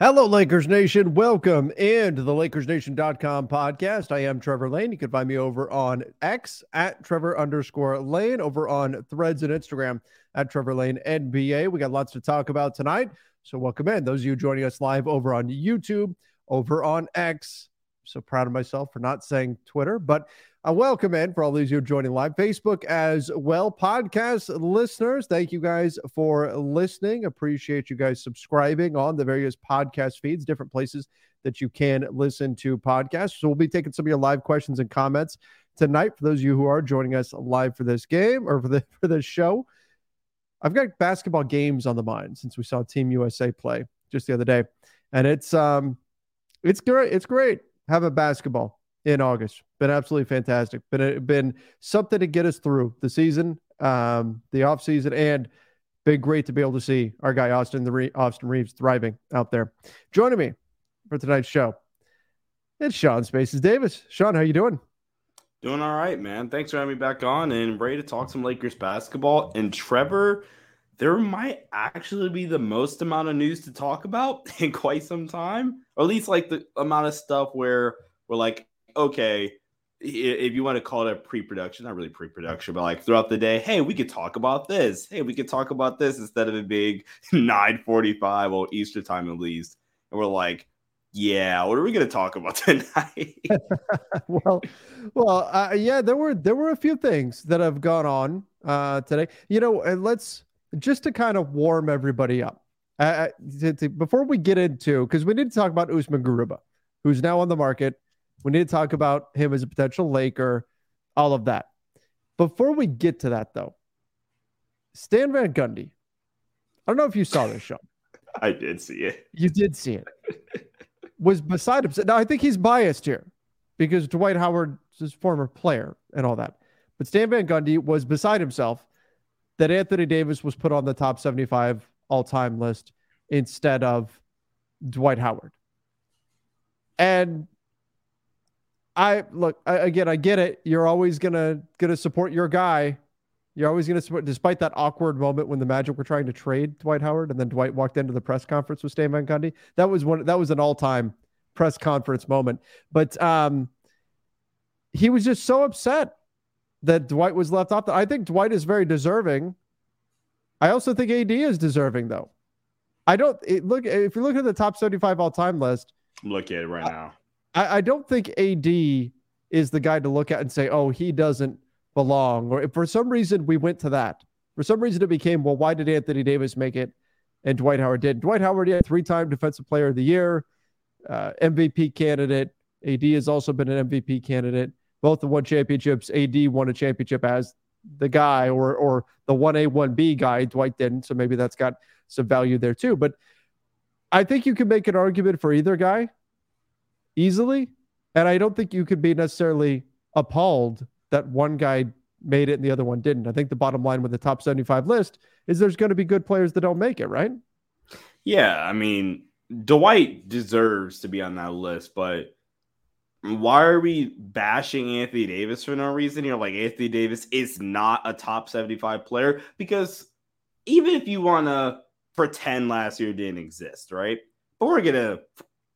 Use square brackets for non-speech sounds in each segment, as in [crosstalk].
Hello, Lakers Nation. Welcome into the LakersNation.com podcast. I am Trevor Lane. You can find me over on X at Trevor underscore Lane, over on Threads and Instagram at Trevor Lane NBA. We got lots to talk about tonight. So, welcome in. Those of you joining us live over on YouTube, over on X. So proud of myself for not saying Twitter, but a welcome in for all these you joining live. Facebook as well. Podcast listeners, thank you guys for listening. Appreciate you guys subscribing on the various podcast feeds, different places that you can listen to podcasts. So we'll be taking some of your live questions and comments tonight for those of you who are joining us live for this game or for the [laughs] for this show. I've got basketball games on the mind since we saw Team USA play just the other day. And it's um it's great. It's great having basketball in August. Been absolutely fantastic. Been been something to get us through the season, um, the off season, and been great to be able to see our guy Austin the Re- Austin Reaves thriving out there. Joining me for tonight's show, it's Sean Spaces Davis. Sean, how you doing? Doing all right, man. Thanks for having me back on and ready to talk some Lakers basketball. And Trevor, there might actually be the most amount of news to talk about [laughs] in quite some time, or at least like the amount of stuff where we're like, okay, if you want to call it a pre-production, not really pre-production, but like throughout the day, hey, we could talk about this. Hey, we could talk about this instead of a big 9:45 or Easter time at least. And we're like, yeah, what are we going to talk about [laughs] tonight? [laughs] well, well, uh, yeah, there were there were a few things that have gone on uh, today. You know, and let's just to kind of warm everybody up. Uh, to, to, before we get into, because we need to talk about Usman Garuba, who's now on the market. We need to talk about him as a potential Laker, all of that. Before we get to that, though, Stan Van Gundy. I don't know if you saw this show. [laughs] I did see it. You did see it. Was beside himself. Now I think he's biased here because Dwight Howard is his former player and all that. But Stan Van Gundy was beside himself that Anthony Davis was put on the top 75 all-time list instead of Dwight Howard. And I look I, again. I get it. You're always gonna gonna support your guy. You're always gonna support, despite that awkward moment when the Magic were trying to trade Dwight Howard, and then Dwight walked into the press conference with Stan Van Gundy. That was one. That was an all time press conference moment. But um, he was just so upset that Dwight was left off. I think Dwight is very deserving. I also think AD is deserving, though. I don't it, look if you look at the top 75 all time list. I'm looking at it right now. I, I don't think AD is the guy to look at and say, oh, he doesn't belong. Or if for some reason we went to that, for some reason it became, well, why did Anthony Davis make it and Dwight Howard did? Dwight Howard, yeah, three time defensive player of the year, uh, MVP candidate. AD has also been an MVP candidate. Both have won championships. AD won a championship as the guy or or the 1A, 1B guy. Dwight didn't. So maybe that's got some value there too. But I think you can make an argument for either guy easily. And I don't think you could be necessarily appalled that one guy made it and the other one didn't. I think the bottom line with the top 75 list is there's going to be good players that don't make it, right? Yeah. I mean, Dwight deserves to be on that list, but why are we bashing Anthony Davis for no reason You're Like Anthony Davis is not a top 75 player because even if you want to pretend last year didn't exist, right? But we're gonna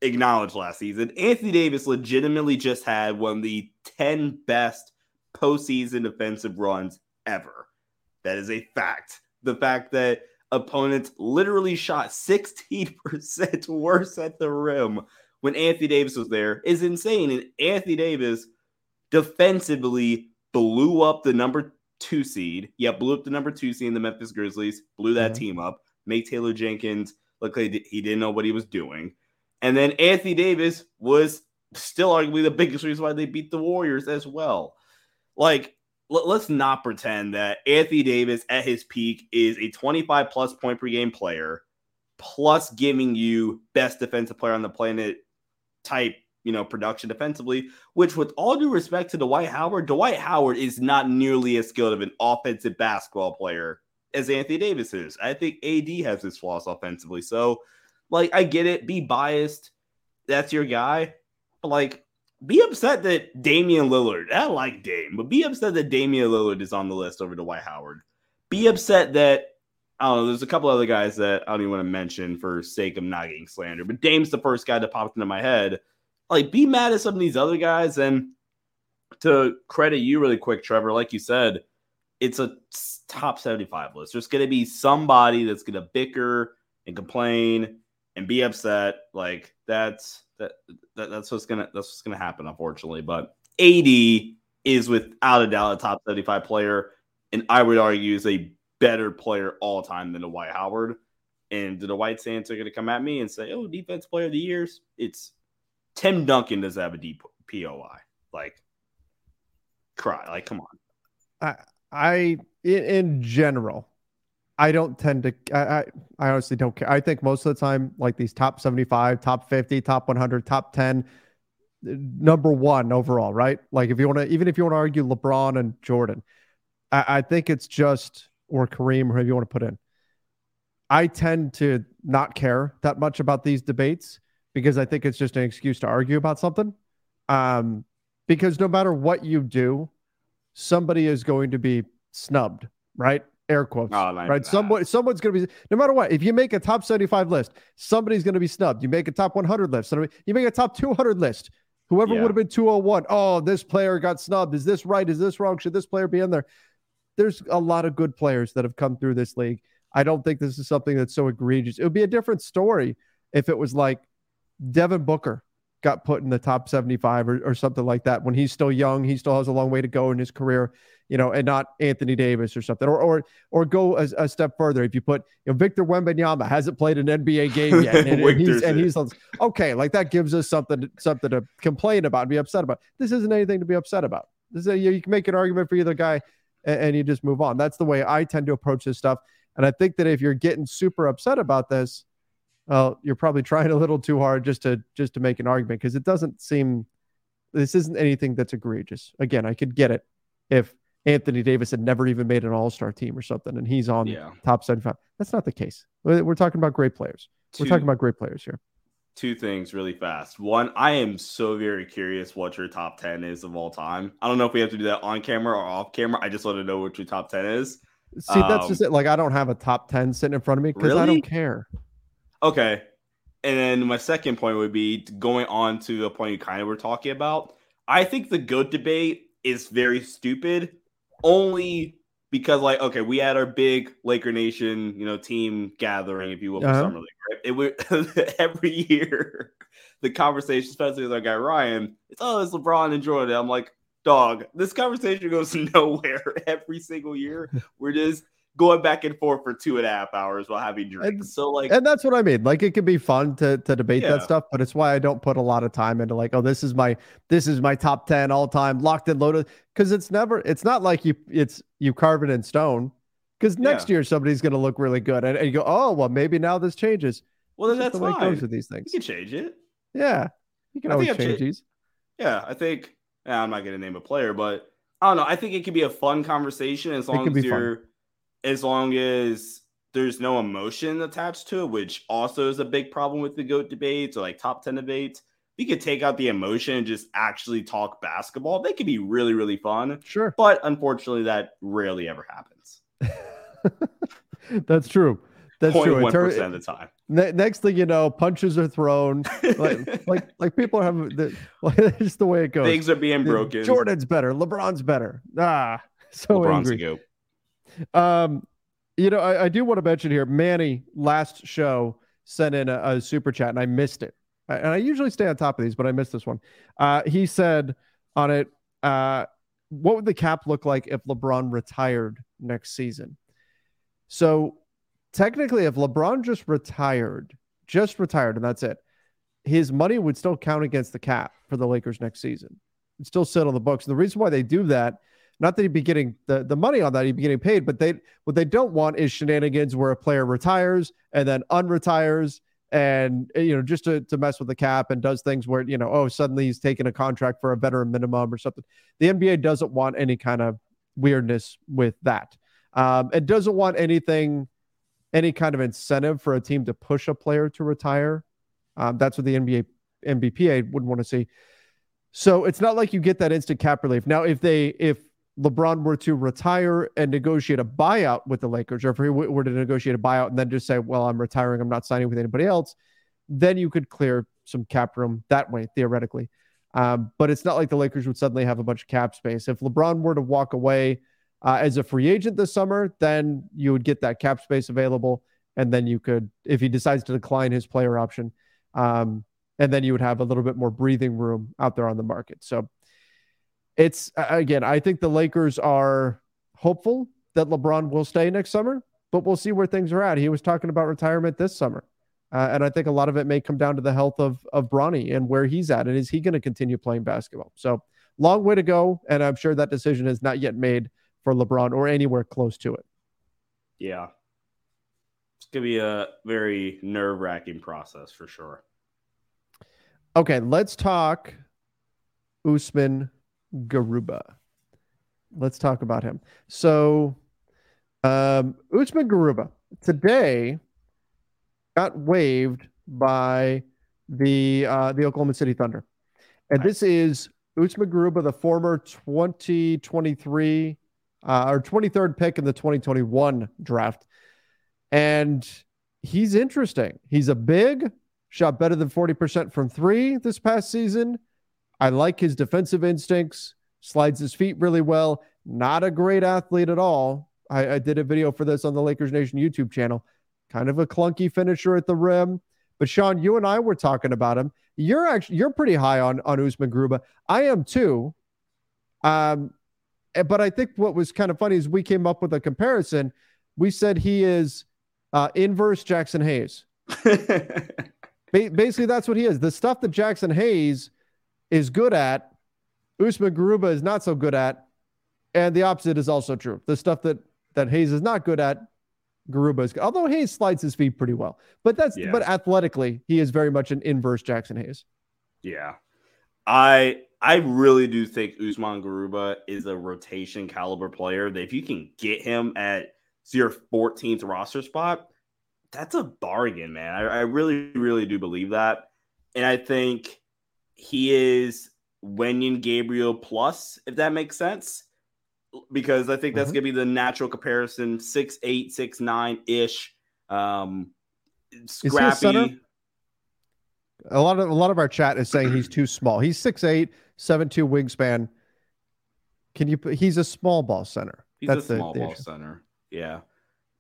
acknowledge last season. Anthony Davis legitimately just had one of the 10 best postseason defensive runs ever. That is a fact. The fact that opponents literally shot 16% [laughs] worse at the rim when Anthony Davis was there is insane. And Anthony Davis defensively blew up the number two seed. Yeah, blew up the number two seed in the Memphis Grizzlies, blew that mm-hmm. team up, made Taylor Jenkins look like he didn't know what he was doing. And then Anthony Davis was still arguably the biggest reason why they beat the Warriors as well. Like, let, us not pretend that Anthony Davis at his peak is a 25 plus point per game player, plus giving you best defensive player on the planet type, you know, production defensively, which with all due respect to Dwight Howard, Dwight Howard is not nearly as skilled of an offensive basketball player as Anthony Davis is. I think AD has his flaws offensively. So, like, I get it, be biased. That's your guy. But like, be upset that Damian Lillard, I like Dame, but be upset that Damian Lillard is on the list over Dwight Howard. Be upset that I don't know. There's a couple other guys that I don't even want to mention for sake of not getting slander, but Dame's the first guy that popped into my head. Like, be mad at some of these other guys. And to credit you really quick, Trevor, like you said, it's a top 75 list. There's going to be somebody that's going to bicker and complain and be upset. Like that's that, that that's what's gonna that's what's gonna happen, unfortunately. But AD is without a doubt a top 75 player, and I would argue is a better player all time than Dwight Howard. And the White Sands are going to come at me and say, "Oh, defense player of the years." It's Tim Duncan does have a deep POI. Like, cry. Like, come on. I, I in general, I don't tend to. I, I, honestly don't care. I think most of the time, like these top seventy-five, top fifty, top one hundred, top ten, number one overall, right? Like if you want to, even if you want to argue LeBron and Jordan, I, I think it's just or Kareem, or whoever you want to put in. I tend to not care that much about these debates because I think it's just an excuse to argue about something. Um, because no matter what you do, somebody is going to be snubbed, right? Air quotes, oh, right? Someone, someone's going to be, no matter what, if you make a top 75 list, somebody's going to be snubbed. You make a top 100 list, you make a top 200 list. Whoever yeah. would have been 201, oh, this player got snubbed. Is this right? Is this wrong? Should this player be in there? there's a lot of good players that have come through this league. I don't think this is something that's so egregious. It would be a different story if it was like Devin Booker got put in the top 75 or, or something like that when he's still young. He still has a long way to go in his career, you know, and not Anthony Davis or something. Or or or go a, a step further. If you put you know, Victor Wembanyama hasn't played an NBA game yet, and, [laughs] and he's and he's okay, like that gives us something something to complain about and be upset about. This isn't anything to be upset about. This is a, you can make an argument for either guy and, and you just move on. That's the way I tend to approach this stuff. And I think that if you're getting super upset about this, well, you're probably trying a little too hard just to just to make an argument because it doesn't seem this isn't anything that's egregious. Again, I could get it if Anthony Davis had never even made an All-Star team or something, and he's on yeah. top 75. That's not the case. We're talking about great players. we We're talking about great players here two things really fast. One, I am so very curious what your top 10 is of all time. I don't know if we have to do that on camera or off camera. I just want to know what your top 10 is. See, um, that's just it. Like, I don't have a top 10 sitting in front of me because really? I don't care. Okay. And then my second point would be going on to the point you kind of were talking about. I think the GOAT debate is very stupid only because, like, okay, we had our big Laker Nation, you know, team gathering, if you will, uh-huh. summer league it would [laughs] every year the conversation, especially with our guy Ryan, it's oh, it's LeBron and Jordan. I'm like, dog, this conversation goes [laughs] nowhere every single year. We're just going back and forth for two and a half hours while having drinks. And, so like and that's what I mean. Like it can be fun to to debate yeah. that stuff, but it's why I don't put a lot of time into like, oh, this is my this is my top 10 all time locked and loaded. Cause it's never it's not like you it's you carve it in stone. Because next yeah. year somebody's gonna look really good. And, and, you go, oh well, maybe now this changes. Well, then that's, the way fine. it goes with these things. You can change it. Yeah, you can I always change these. Yeah, I think. I'm not going to name a player, but I don't know. I think it could be a fun conversation as long as you're, fun. As long as there's no emotion attached to it, which also is a big problem with the goat debates or like top ten debates. we could take out the emotion and just actually talk basketball, they could be really, really fun. Sure. But unfortunately, that rarely ever happens. [laughs] That's true. That's true. One percent of the time. Ne- next thing you know, punches are thrown. [laughs] like, like, like people are having the, like, [laughs] just the way it goes. Things are being broken. Jordan's better. LeBron's better. Ah, so LeBron's angry. Um, you know, I, I, do want to mention here, Manny last show sent in a, a super chat, and I missed it. I, and I usually stay on top of these, but I missed this one. Uh, he said on it, uh, what would the cap look like if LeBron retired next season? So technically, if LeBron just retired, just retired, and that's it, his money would still count against the cap for the Lakers next season. It'd still sit on the books. And the reason why they do that, not that he'd be getting the, the money on that, he'd be getting paid, but they what they don't want is shenanigans where a player retires and then unretires and you know just to, to mess with the cap and does things where you know oh suddenly he's taking a contract for a veteran minimum or something the nba doesn't want any kind of weirdness with that um, it doesn't want anything any kind of incentive for a team to push a player to retire. Um, that's what the NBA NBPA wouldn't want to see. So it's not like you get that instant cap relief. Now, if they if LeBron were to retire and negotiate a buyout with the Lakers, or if he were to negotiate a buyout and then just say, "Well, I'm retiring, I'm not signing with anybody else," then you could clear some cap room that way theoretically. Um, but it's not like the Lakers would suddenly have a bunch of cap space. If LeBron were to walk away uh, as a free agent this summer, then you would get that cap space available. And then you could, if he decides to decline his player option, um, and then you would have a little bit more breathing room out there on the market. So it's, again, I think the Lakers are hopeful that LeBron will stay next summer, but we'll see where things are at. He was talking about retirement this summer. Uh, and I think a lot of it may come down to the health of of Bronny and where he's at, and is he going to continue playing basketball? So long way to go, and I'm sure that decision is not yet made for LeBron or anywhere close to it. Yeah. It's going to be a very nerve wracking process for sure. Okay, let's talk Usman Garuba. Let's talk about him. So, um, Usman Garuba today got waived by the uh, the Oklahoma City Thunder, and nice. this is Usman Garuba, the former 2023 uh, our 23rd pick in the 2021 draft. And he's interesting. He's a big, shot better than 40% from three this past season. I like his defensive instincts, slides his feet really well. Not a great athlete at all. I, I did a video for this on the Lakers Nation YouTube channel. Kind of a clunky finisher at the rim. But Sean, you and I were talking about him. You're actually you're pretty high on on Usman Garuba. I am too. Um, Eh, but I think what was kind of funny is we came up with a comparison. We said he is uh, inverse Jaxson Hayes. [laughs] Basically, that's what he is. The stuff that Jaxson Hayes is good at, Usman Garuba is not so good at, and the opposite is also true. The stuff that that Hayes is not good at, Garuba is. Good. Although Hayes slides his feet pretty well, but that's yeah. but athletically, he is very much an inverse Jaxson Hayes. Yeah, I I really do think Usman Garuba is a rotation caliber player that if you can get him at your 14th roster spot, that's a bargain, man. I, I really, really do believe that. And I think he is Wenyen Gabriel plus, if that makes sense. Because I think that's mm-hmm. gonna be the natural comparison, six eight, six nine ish. Um scrappy. A, a lot of a lot of our chat is saying he's too small. He's six eight, seven two wingspan. Can you put? He's a small ball center. He's That's a small the, the ball issue. center. Yeah.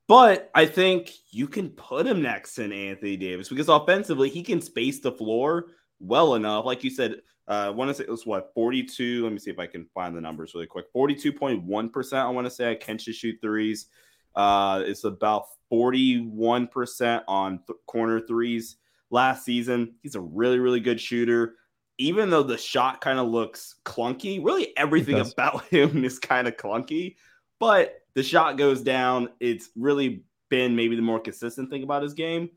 But I think you can put him next to Anthony Davis because offensively he can space the floor well enough. Like you said, uh, I want to say it was what 42. Let me see if I can find the numbers really quick. 42.1%. I want to say I can just shoot threes. Uh, it's about 41% on th- corner threes last season. He's a really, really good shooter even though the shot kind of looks clunky, really everything about [laughs] him is kind of clunky, but the shot goes down. It's really been maybe the more consistent thing about his game.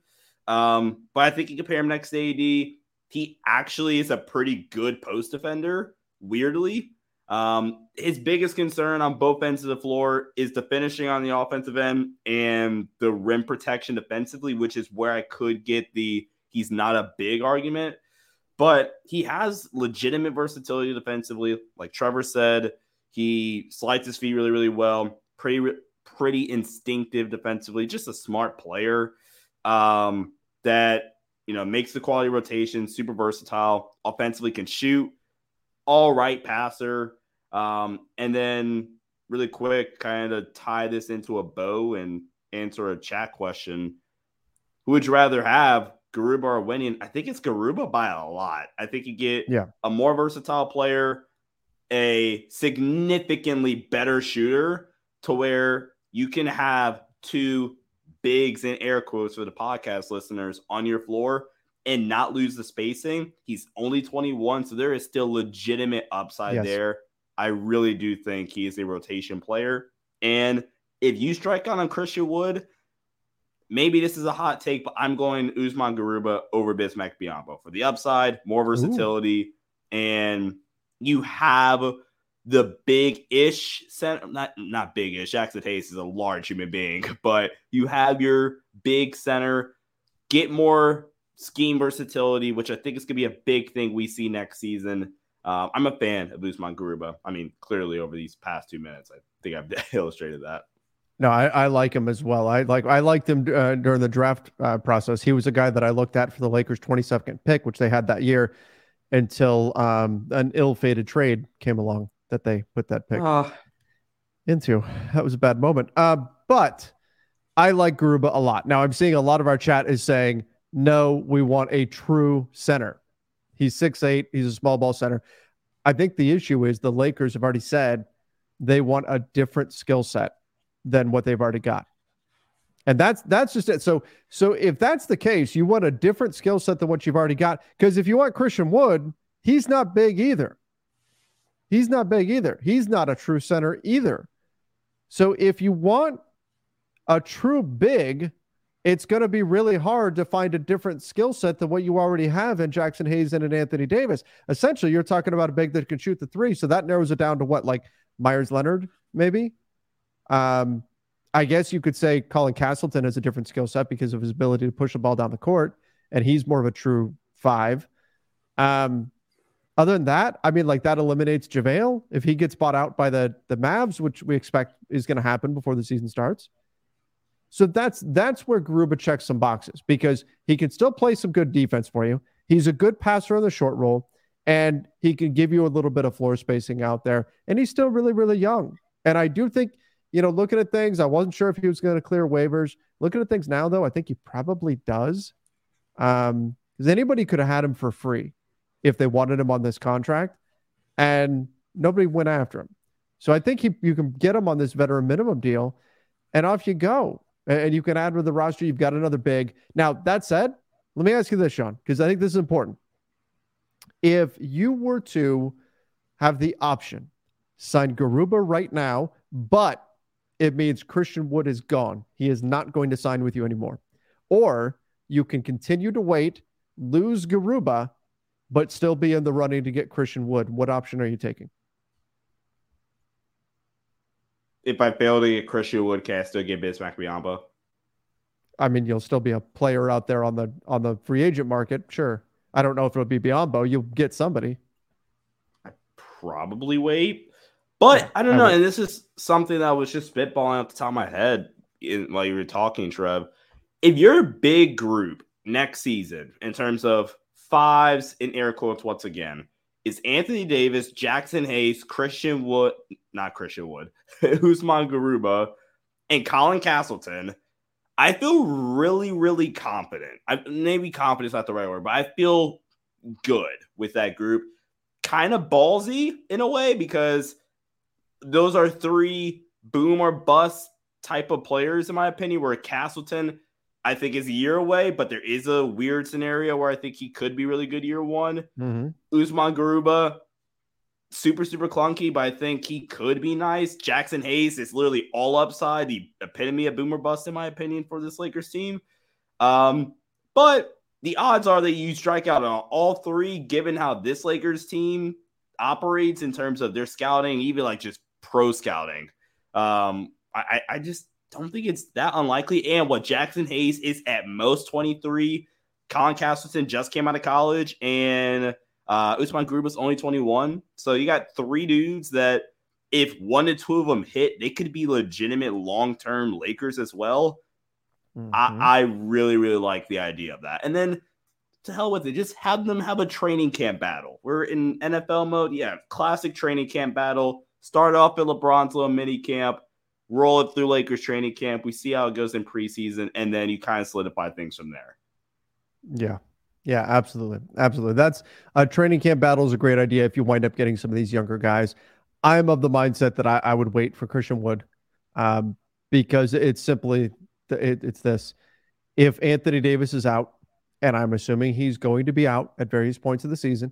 Um, but I think you compare him next to AD. He actually is a pretty good post defender, weirdly. Um, his biggest concern on both ends of the floor is the finishing on the offensive end and the rim protection defensively, which is where I could get the he's not a big argument. but he has legitimate versatility defensively. Like Trevor said, he slides his feet really, really well. Pretty, pretty instinctive defensively. Just a smart player um, that you know makes the quality rotation. Super versatile. Offensively, can shoot. All right passer. Um, and then really quick, kind of tie this into a bow and answer a chat question. Who would you rather have, Garuba or Wenyen? I think it's Garuba by a lot. I think you get yeah. a more versatile player, a significantly better shooter to where you can have two bigs in air quotes for the podcast listeners on your floor and not lose the spacing. He's only 21, so there is still legitimate upside yes. there. I really do think he is a rotation player. And if you strike out on Christian Wood, maybe this is a hot take, but I'm going Usman Garuba over Bismack Biyombo for the upside, more versatility, Ooh. and you have the big-ish center, not not big-ish. Jaxson Hayes is a large human being, but you have your big center. Get more scheme versatility, which I think is going to be a big thing we see next season. Uh, I'm a fan of Usman Garuba. I mean, clearly over these past two minutes, I think I've [laughs] illustrated that. No, I, I like him as well. I like I liked him uh, during the draft uh, process. He was a guy that I looked at for the Lakers' 22nd pick, which they had that year, until um, an ill-fated trade came along that they put that pick uh. into. That was a bad moment. Uh, but I like Garuba a lot. Now I'm seeing a lot of our chat is saying, no, we want a true center. He's six eight. He's a small ball center. I think the issue is the Lakers have already said they want a different skill set than what they've already got. And that's that's just it. So so if that's the case, you want a different skill set than what you've already got. Because if you want Christian Wood, he's not big either. He's not big either. He's not a true center either. So if you want a true big, it's going to be really hard to find a different skill set than what you already have in Jaxson Hayes and Anthony Davis. Essentially, you're talking about a big that can shoot the three. So that narrows it down to what, like Meyers Leonard, maybe? Um, I guess you could say Colin Castleton has a different skill set because of his ability to push the ball down the court, and he's more of a true five. Um, other than that, I mean, like that eliminates JaVale if he gets bought out by the the Mavs, which we expect is going to happen before the season starts. So that's that's where Garuba checks some boxes because he can still play some good defense for you. He's a good passer on the short roll, and he can give you a little bit of floor spacing out there. And he's still really, really young. And I do think, you know, looking at things, I wasn't sure if he was going to clear waivers. Looking at things now, though, I think he probably does. Um, because anybody could have had him for free if they wanted him on this contract, and nobody went after him. So I think he, you can get him on this veteran minimum deal, and off you go and you can add to the roster. You've got another big. Now, that said, let me ask you this, Sean, because I think this is important. If you were to have the option, sign Garuba right now, but it means Christian Wood is gone. He is not going to sign with you anymore. Or you can continue to wait, lose Garuba, but still be in the running to get Christian Wood. What option are you taking? if I fail to get Christian Wood, can I still get Bismack Biyombo? I mean, you'll still be a player out there on the on the free agent market. Sure. I don't know if it'll be Biyombo. You'll get somebody. I probably wait, but yeah, I don't know. and this is something that was just spitballing off the top of my head in, while you were talking, Trev. If you're a big group next season in terms of fives in air quotes, once again, is Anthony Davis, Jaxson Hayes, Christian Wood, not Christian Wood, [laughs] Usman Garuba, and Colin Castleton. I feel really, really confident. I, maybe confident is not the right word, but I feel good with that group. Kind of ballsy in a way because those are three boom or bust type of players, in my opinion, where Castleton I think is a year away, but there is a weird scenario where I think he could be really good year one. Mm-hmm. Usman Garuba, super, super clunky, but I think he could be nice. Jaxson Hayes is literally all upside, the epitome of boomer bust, in my opinion, for this Lakers team. Um, but the odds are that you strike out on all three, given how this Lakers team operates in terms of their scouting, even like just pro scouting. Um, I, I just don't think it's that unlikely. And what Jaxson Hayes is at most 23, Colin Castleton just came out of college, and uh, Usman Garuba's only 21. So you got three dudes that, if one to two of them hit, they could be legitimate long term Lakers as well. Mm-hmm. I, I really, really like the idea of that. And then to hell with it, just have them have a training camp battle. We're in NFL mode. Yeah, classic training camp battle. Start off at LeBron's little mini camp, roll it through Lakers training camp. We see how it goes in preseason, and then you kind of solidify things from there. Yeah. Yeah, absolutely. Absolutely. That's a training camp battle is a great idea if you wind up getting some of these younger guys. I'm of the mindset that I, I would wait for Christian Wood um, because it's simply, it, it's this. If Anthony Davis is out, and I'm assuming he's going to be out at various points of the season,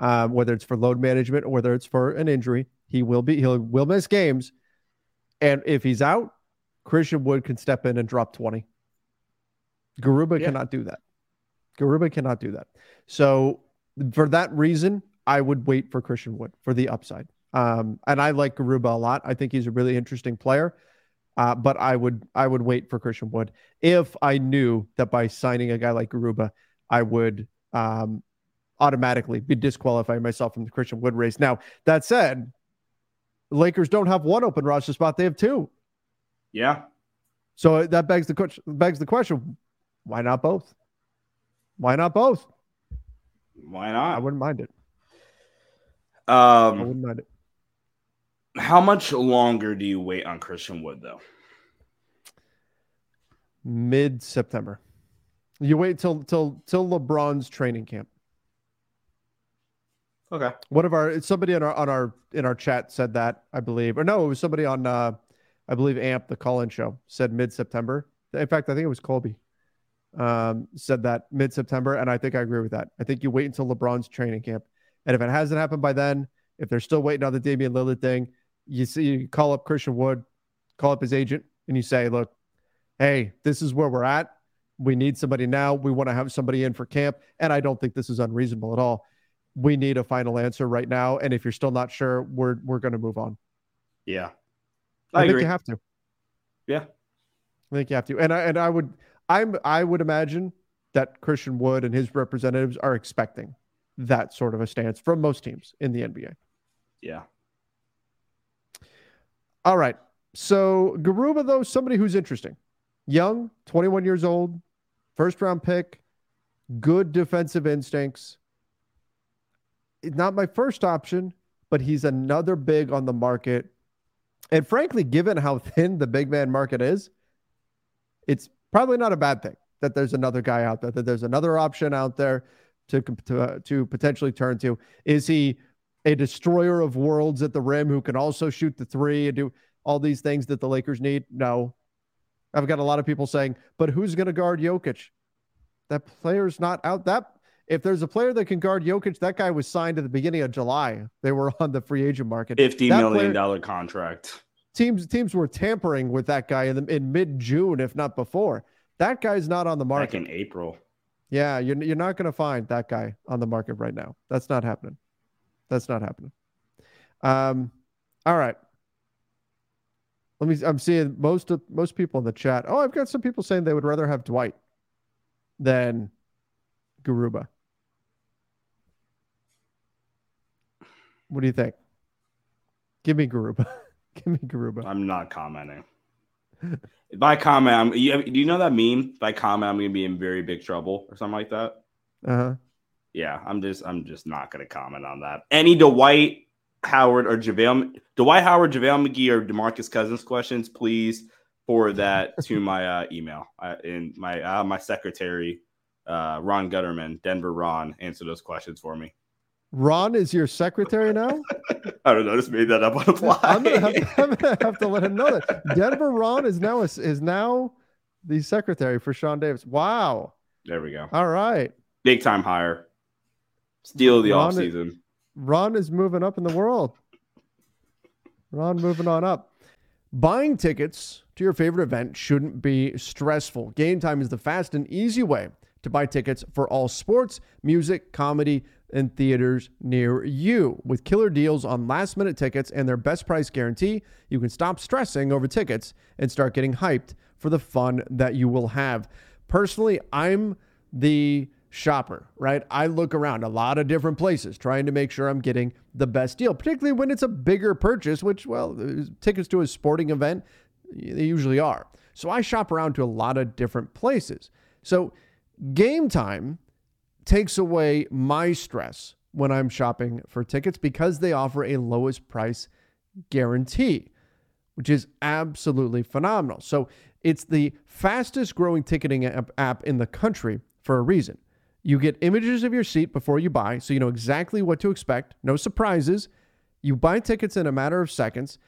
um, whether it's for load management or whether it's for an injury, he will be, he will miss games. And if he's out, Christian Wood can step in and drop 20. Garuba yeah. cannot do that. Garuba cannot do that. So for that reason, I would wait for Christian Wood for the upside. Um, and I like Garuba a lot. I think he's a really interesting player. Uh, but I would I would wait for Christian Wood if I knew that by signing a guy like Garuba, I would um, automatically be disqualifying myself from the Christian Wood race. Now that said, Lakers don't have one open roster spot; they have two. Yeah. So that begs the begs the question: Why not both? Why not both? Why not? I wouldn't mind it. Um, I wouldn't mind it. How much longer do you wait on Christian Wood, though? Mid September. You wait till till till LeBron's training camp. Okay. One of our somebody on our on our in our chat said that I believe, or no, it was somebody on uh, I believe Amp the call-in show said mid September. In fact, I think it was Colby um, said that mid September, and I think I agree with that. I think you wait until LeBron's training camp, and if it hasn't happened by then, if they're still waiting on the Damian Lillard thing, you see, you call up Christian Wood, call up his agent, and you say, "Look, hey, this is where we're at. We need somebody now. We want to have somebody in for camp, and I don't think this is unreasonable at all. We need a final answer right now, and if you're still not sure, we're we're going to move on." Yeah, I, I think you have to. Yeah, I think you have to, and I and I would I'm I would imagine that Christian Wood and his representatives are expecting that sort of a stance from most teams in the NBA. Yeah. All right. So Garuba, though, somebody who's interesting. Young, 21 years old, first round pick, good defensive instincts. Not my first option, but he's another big on the market. And frankly, given how [laughs] thin the big man market is, it's probably not a bad thing that there's another guy out there, that there's another option out there to to, to potentially turn to. Is he a destroyer of worlds at the rim who can also shoot the three and do all these things that the Lakers need? No. I've got a lot of people saying, but who's going to guard Jokic? That player's not out. That if there's a player that can guard Jokic, that guy was signed at the beginning of July. They were on the free agent market. Fifty that million dollar contract teams teams were tampering with that guy in the, in mid June, if not before. That guy's not on the market. Back in April. Yeah, you're you're not going to find that guy on the market right now. That's not happening. That's not happening. Um, all right. Let me. I'm seeing most of most people in the chat. Oh, I've got some people saying they would rather have Dwight than Garuba. What do you think? Give me Garuba. [laughs] Give me Garuba. I'm not commenting. by comment, I'm, you, do you know that meme? By comment, I'm going to be in very big trouble or something like that. Uh huh. Yeah, I'm just I'm just not going to comment on that. Any Dwight Howard or JaVale Dwight Howard, JaVale McGee, or Demarcus Cousins questions, please forward that to my uh, email uh, in my uh, my secretary, uh, Ron Gutterman, Denver Ron. Answer those questions for me. Ron is your secretary now? [laughs] I don't know. Just made that up on the fly. I'm gonna, have to, I'm gonna have to let him know that Denver Ron is now a, is now the secretary for Sean Davis. Wow. There we go. All right. Big time hire. Steal of the Ron offseason. Is, Ron is moving up in the world. Ron moving on up. Buying tickets to your favorite event shouldn't be stressful. Game time is the fast and easy way to buy tickets for all sports, music, comedy, and theaters near you. With killer deals on last minute tickets and their best price guarantee, you can stop stressing over tickets and start getting hyped for the fun that you will have. Personally, I'm the shopper, right? I look around a lot of different places trying to make sure I'm getting the best deal, particularly when it's a bigger purchase, which, well, tickets to a sporting event, they usually are. So I shop around to a lot of different places. So game time takes away my stress when I'm shopping for tickets because they offer a lowest price guarantee, which is absolutely phenomenal. So it's the fastest growing ticketing app in the country for a reason. You get images of your seat before you buy, so you know exactly what to expect, no surprises. You buy tickets in a matter of seconds.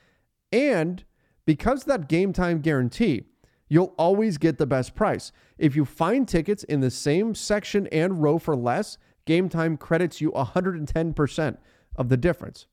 And because that game time guarantee, you'll always get the best price. If you find tickets in the same section and row for less, Game Time credits you 110% of the difference.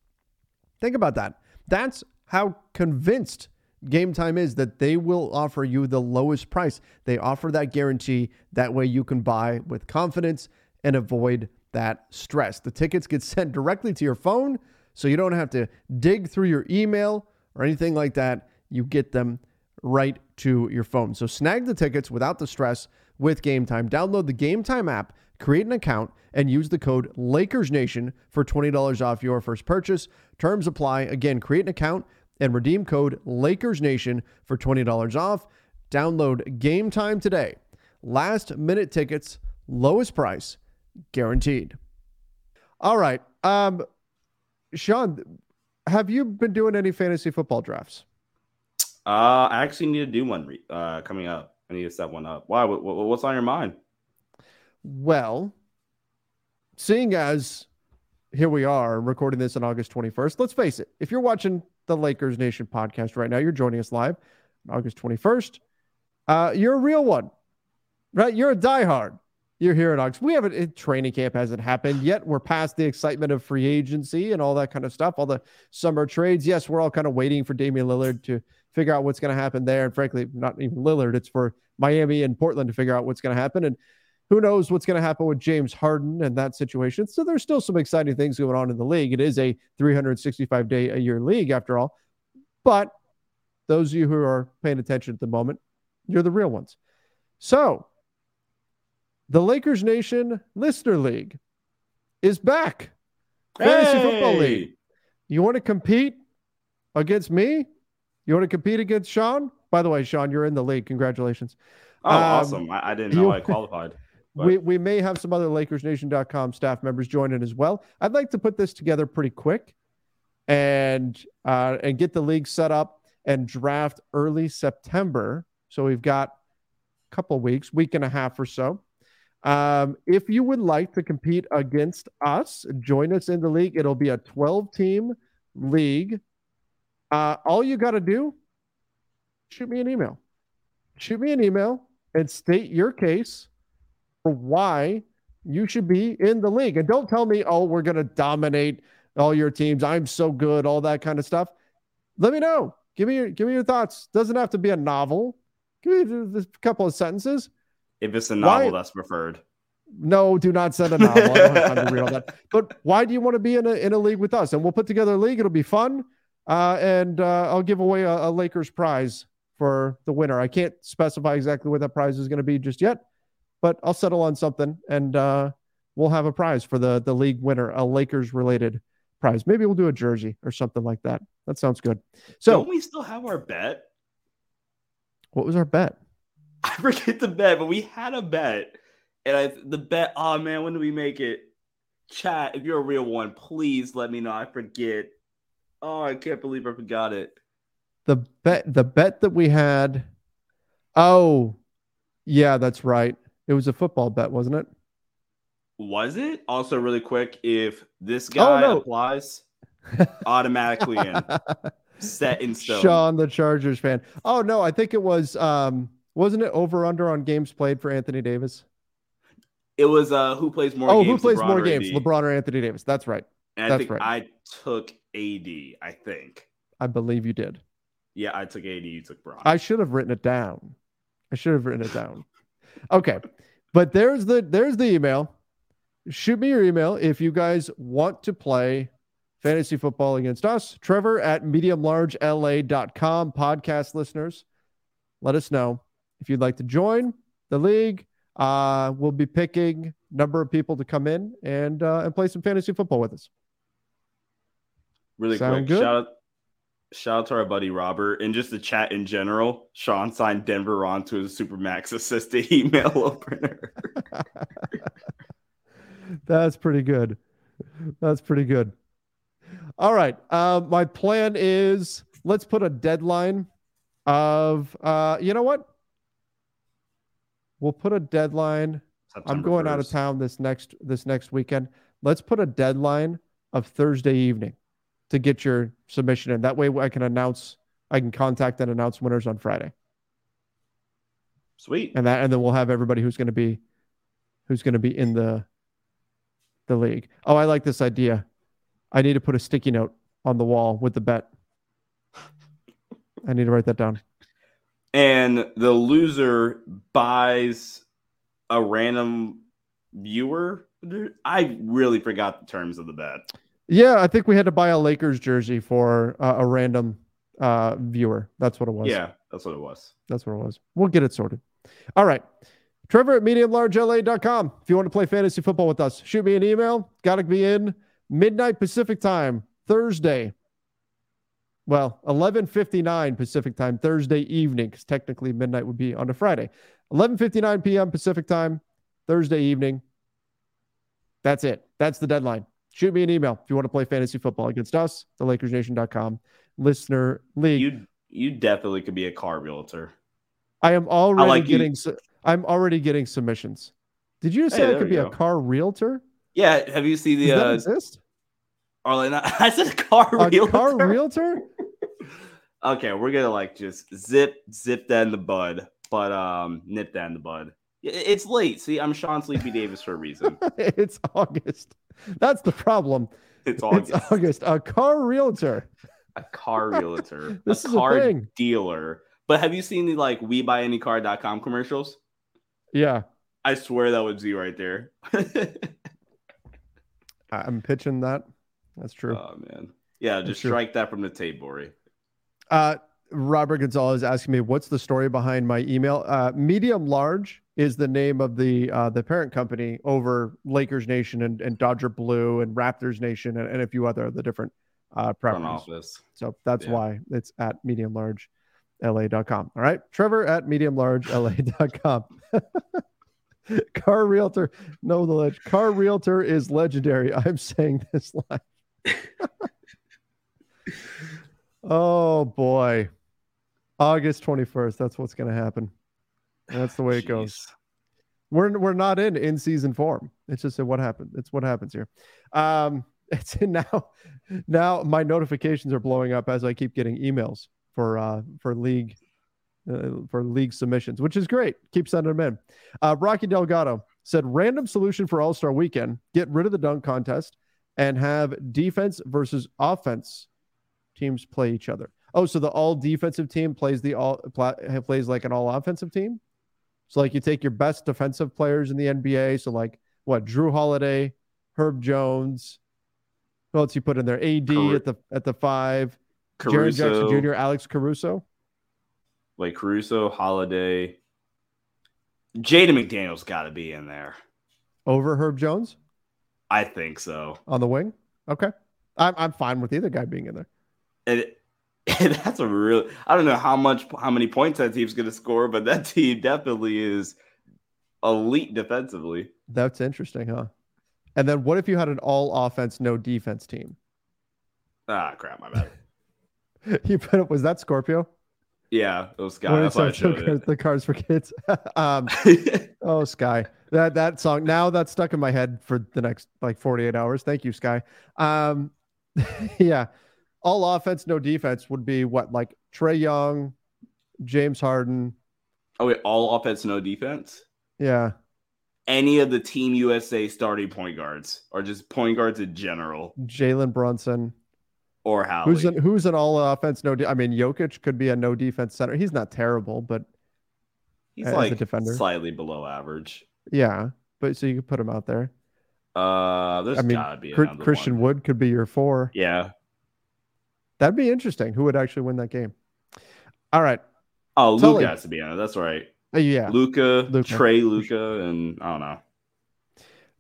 Think about that. That's how convinced Game Time is that they will offer you the lowest price. They offer that guarantee. That way you can buy with confidence and avoid that stress. The tickets get [laughs] sent directly to your phone, so you don't have to dig through your email or anything like that. You get them right to your phone. So snag the tickets without the stress with Game Time. Download the Game Time app, create an account, and use the code LakersNation for $20 off your first purchase. Terms apply. Again, create an account and redeem code LakersNation for $20 off. Download Game Time today. Last minute tickets, lowest price, guaranteed. All right. Um, Sean, have you been doing any fantasy football drafts? Uh, I actually need to do one re- uh, coming up. I need to set one up. Why? What, what's on your mind? Well, seeing as here we are recording this on August 21st, let's face it, if you're watching the Lakers Nation podcast right now, you're joining us live August 21st. Uh, you're a real one, right? You're a diehard. You're here in August. We haven't, training camp hasn't happened yet. We're past the excitement of free agency and all that kind of stuff, all the summer trades. Yes, we're all kind of waiting for Damian Lillard to figure out what's going to happen there. And frankly, not even Lillard, it's for Miami and Portland to figure out what's going to happen. And who knows what's going to happen with James Harden and that situation. So there's still some exciting things going on in the league. It is a 365 day a year league after all. But those of you who are paying attention at the moment, you're the real ones. So the Lakers Nation Listener League is back. Hey! Fantasy Football League. You want to compete against me? You want to compete against Sean? By the way, Sean, you're in the league. Congratulations. Oh, um, awesome. I, I, didn't know you, I [laughs] qualified. But. We, we may have some other LakersNation.com staff members join in as well. I'd like to put this together pretty quick and uh, and get the league set up and draft early September. So we've got a couple weeks, week and a half or so. Um, if you would like to compete against us, join us in the league. It'll be a 12 team league. Uh, all you got to do, shoot me an email. Shoot me an email and state your case for why you should be in the league. And don't tell me, oh, we're going to dominate all your teams. I'm so good, all that kind of stuff. Let me know. Give me your give me your thoughts. Doesn't have to be a novel. Give me a couple of sentences. If it's a novel, why? that's preferred. No, do not send a novel. I don't have time to read all that. But why do you want to be in a in a league with us? And we'll put together a league. It'll be fun. Uh, and uh, I'll give away a, a Lakers prize for the winner. I can't specify exactly what that prize is going to be just yet, but I'll settle on something and uh, we'll have a prize for the the league winner, a Lakers related prize. Maybe we'll do a jersey or something like that. That sounds good. So don't we still have our bet? What was our bet? [laughs] I forget the bet, but we had a bet, and I the bet. Oh man, when do we make it? Chat, if you're a real one, please let me know. I forget. Oh, I can't believe I forgot it. The bet, the bet that we had. Oh, yeah, that's right. It was a football bet, wasn't it? Was it? Also, really quick, if this oh, guy oh, no. applies, [laughs] automatically in, set in stone. Sean, the Chargers fan. Oh no, I think it was. um Wasn't it over under on games played for Anthony Davis? It was uh who plays more. Oh, games, who plays LeBron more games. LeBron or Anthony Davis? That's right. And That's I think right. I took AD. I think. I believe you did. Yeah, I took AD. You took Brock. I should have written it down. I should have written it down. Okay, but there's the there's the email. Shoot me your email if you guys want to play fantasy football against us. Trevor at mediumlargela.com. Podcast listeners, let us know if you'd like to join the league. uh, we'll be picking number of people to come in and uh, and play some fantasy football with us. Really Sound quick, good? shout out, shout out to our buddy Robert and just the chat in general. Sean signed Denver on to his Supermax assisted [laughs] email opener. [laughs] That's pretty good. That's pretty good. All right. Uh, my plan is let's put a deadline of uh, you know what? We'll put a deadline. I'm September going out of town this next this next weekend. Let's put a deadline of Thursday evening to get your submission in. That way I can announce I can contact and announce winners on Friday. Sweet. And that and then we'll have everybody who's going to be who's going to be in the the league. Oh, I like this idea. I need to put a sticky note on the wall with the bet. [laughs] I need to write that down. And the loser buys a random viewer. I really forgot the terms of the bet. Yeah, I think we had to buy a Lakers jersey for uh, a random uh, viewer. That's what it was. Yeah, that's what it was. That's what it was. We'll get it sorted. All right. Trevor at mediumlargela.com. If you want to play fantasy football with us, shoot me an email. Got to be in midnight Pacific time, Thursday. Well, 11:59 Pacific time, Thursday evening, because technically midnight would be on a Friday. 11:59 p.m. Pacific time, Thursday evening. That's it. That's the deadline. Shoot me an email if you want to play fantasy football against us, thelakersnation.com. Listener League. You you definitely could be a car realtor. I am already like getting. su- I'm already getting submissions. Did you say Hey, I could be a car realtor? Yeah, have you seen Does the that uh exist? Arlene? [laughs] I said a car A realtor. car [laughs] realtor? okay, we're gonna like just zip zip that in the bud, but um nip that in the bud. It's late. See, I'm Sean Sleepy Davis for a reason. [laughs] it's August. That's the problem. It's August. It's August. A car realtor. a car [laughs] realtor, This a is a car thing. dealer. But have you seen the like we buy anycar.com commercials? Yeah, I swear that was you right there. [laughs] I'm pitching that. That's true. oh man. Yeah, just true. strike that from the tape, Ori. Uh, Robert Gonzalez asking me, "What's the story behind my email?" Uh, Medium Large is the name of the uh, the parent company over Lakers Nation and, and Dodger Blue and Raptors Nation and, and a few other of the different uh, office. So that's Yeah. why it's at mediumlargela.com. All right. Trevor at mediumlargela.com. [laughs] Car Realtor. No, the leg- Car Realtor is legendary. I'm saying this live. [laughs] oh, boy. August 21st. That's what's going to happen. That's the way it goes. We're we're not in in season form. It's just what happened. It's what happens here. Um, [laughs] it's now. Now my notifications are blowing up as I keep getting emails for uh for league uh, for league submissions, which is great. Keep sending them in. Uh, Rocky Delgado said, "Random solution for All Star Weekend: Get rid of the dunk contest and have defense versus offense teams play each other." Oh, so the all defensive team plays the all pla- plays like an all offensive team. So like you take your best defensive players in the NBA. So like what Jrue Holiday, Herb Jones. Who else you put in there? AD Caru- at the at the five. Jaren Jackson Jr., Alex Caruso. like Caruso, Holiday, Jaden McDaniels got to be in there. over Herb Jones I think so. on the wing. Okay. I'm I'm fine with either guy being in there. And [laughs] that's a real. I don't know how much, how many points that team's going to score, but that team definitely is elite defensively. That's interesting, huh? And then what if you had an all offense, no defense team? Ah, crap, my bad. [laughs] You put up was that Scorpio? Yeah, those When guys. it That's why I the, cars for kids. [laughs] um, oh, Sky. That that song now that's stuck in my head for the next like 48 hours. Thank you, Sky. Um, yeah, all offense, no defense would be what like Trae Young, James Harden. oh wait, all offense, no defense. Yeah, Any of the Team USA starting point guards, or just point guards in general, Jalen Brunson. or Howie. Who's an who's an all offense? No, de- I mean Jokic could be a no defense center. He's not terrible, but He's as a like defender. slightly below average. yeah. But so you could put him out there. Uh, there's I mean, gotta be Christian one. Wood could be your four. Yeah. That'd be interesting. Who would actually win that game? All right. Oh, Tully. Luke has to be it. That's right. Uh, yeah. Luca, Luka. Trae Luka, and I don't know.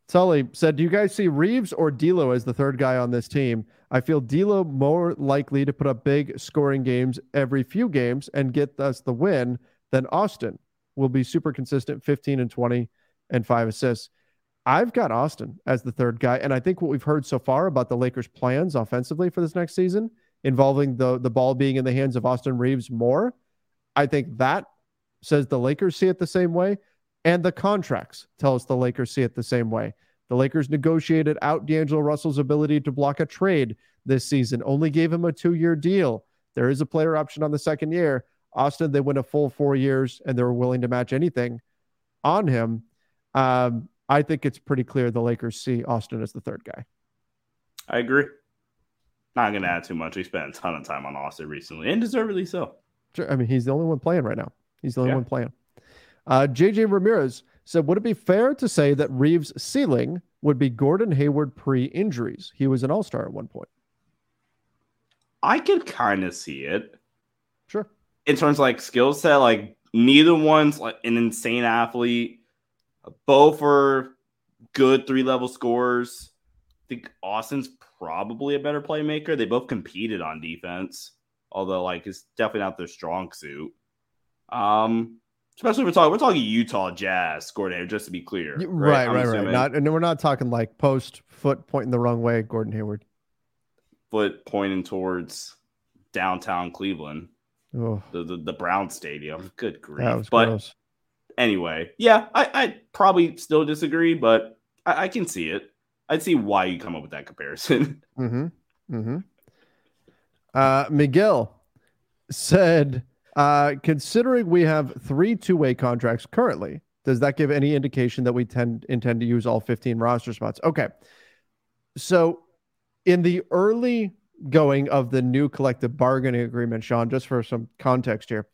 Tully said, Do you guys see Reaves or D'Lo as the third guy on this team? I feel D'Lo more likely to put up big scoring games every few games and get us the win than Austin. Will be super consistent, 15 and 20 and five assists. I've got Austin as the third guy, and I think what we've heard so far about the Lakers' plans offensively for this next season, involving the the ball being in the hands of Austin Reaves more, I think that says the Lakers see it the same way, and the contracts tell us the Lakers see it the same way. The Lakers negotiated out D'Angelo Russell's ability to block a trade this season, only gave him a two year deal. There is a player option on the second year. Austin, they went a full four years and they were willing to match anything on him. Um, I think it's pretty clear the Lakers see Austin as the third guy. I agree. Not going to add too much. We spent a ton of time on Austin recently, and deservedly so. Sure. I mean, he's the only one playing right now. He's the only Yeah. one playing. Uh, JJ Ramirez said, Would it be fair to say that Reaves' ceiling would be Gordon Hayward pre injuries? He was an all star at one point. I could kind of see it Sure. in terms of like skill set. Like neither one's like an insane athlete. Both are good three level scorers. I think Austin's probably a better playmaker. They both competed on defense, although like it's definitely not their strong suit. Um, especially if we're talking we're talking Utah Jazz Gordon Hayward, just to be clear. Y- Right, I'm right, right. Not, and we're not talking like post foot pointing the wrong way, Gordon Hayward. foot pointing towards downtown Cleveland, Oh, the the, the Brown Stadium. Good grief! but gross. anyway, yeah, I I probably still disagree, but I, I can see it. I'd see why you come up with that comparison. [laughs] Mm-hmm. Mm-hmm. Uh, Miguel said, uh, considering we have three two-way contracts currently, does that give any indication that we tend intend to use all 15 roster spots? Okay. So in the early going of the new collective bargaining agreement, Sean, just for some context here,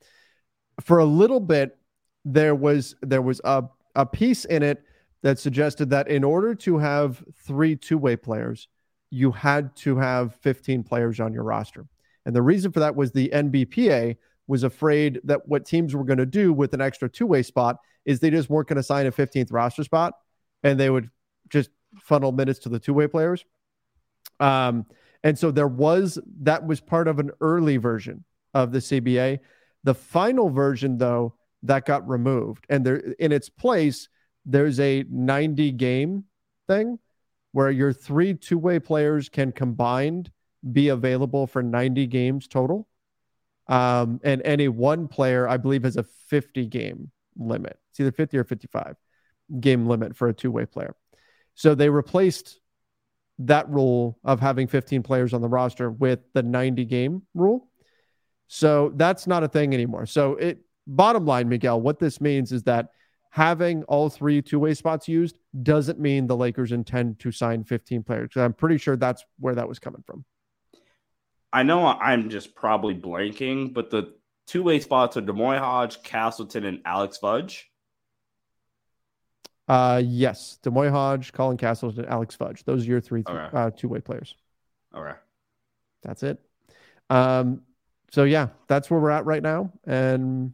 for a little bit, there was there was a, a piece in it that suggested that in order to have three two-way players, you had to have 15 players on your roster. And the reason for that was the NBPA was afraid that what teams were going to do with an extra two-way spot is they just weren't going to sign a 15th roster spot and they would just funnel minutes to the two-way players. Um, and so there was that was part of an early version of the CBA. The final version, though, that got removed, and there in its place, there's a 90 game thing where your three two-way players can combined be available for 90 games total. Um, and any one player, I believe, has a 50 game limit. It's either 50 or 55 game limit for a two-way player. So they replaced that rule of having 15 players on the roster with the 90 game rule. So that's not a thing anymore. So it bottom line, Miguel, what this means is that having all three two-way spots used doesn't mean the Lakers intend to sign 15 players. I'm pretty sure that's where that was coming from. I know I'm just probably blanking, but the two way spots are D'Moi Hodge, Castleton, and Alex Fudge. Uh, yes, D'Moi Hodge, Colin Castleton, and Alex Fudge. Those are your three Okay. uh, two-way players. All right, That's it. Um, so yeah, that's where we're at right now. And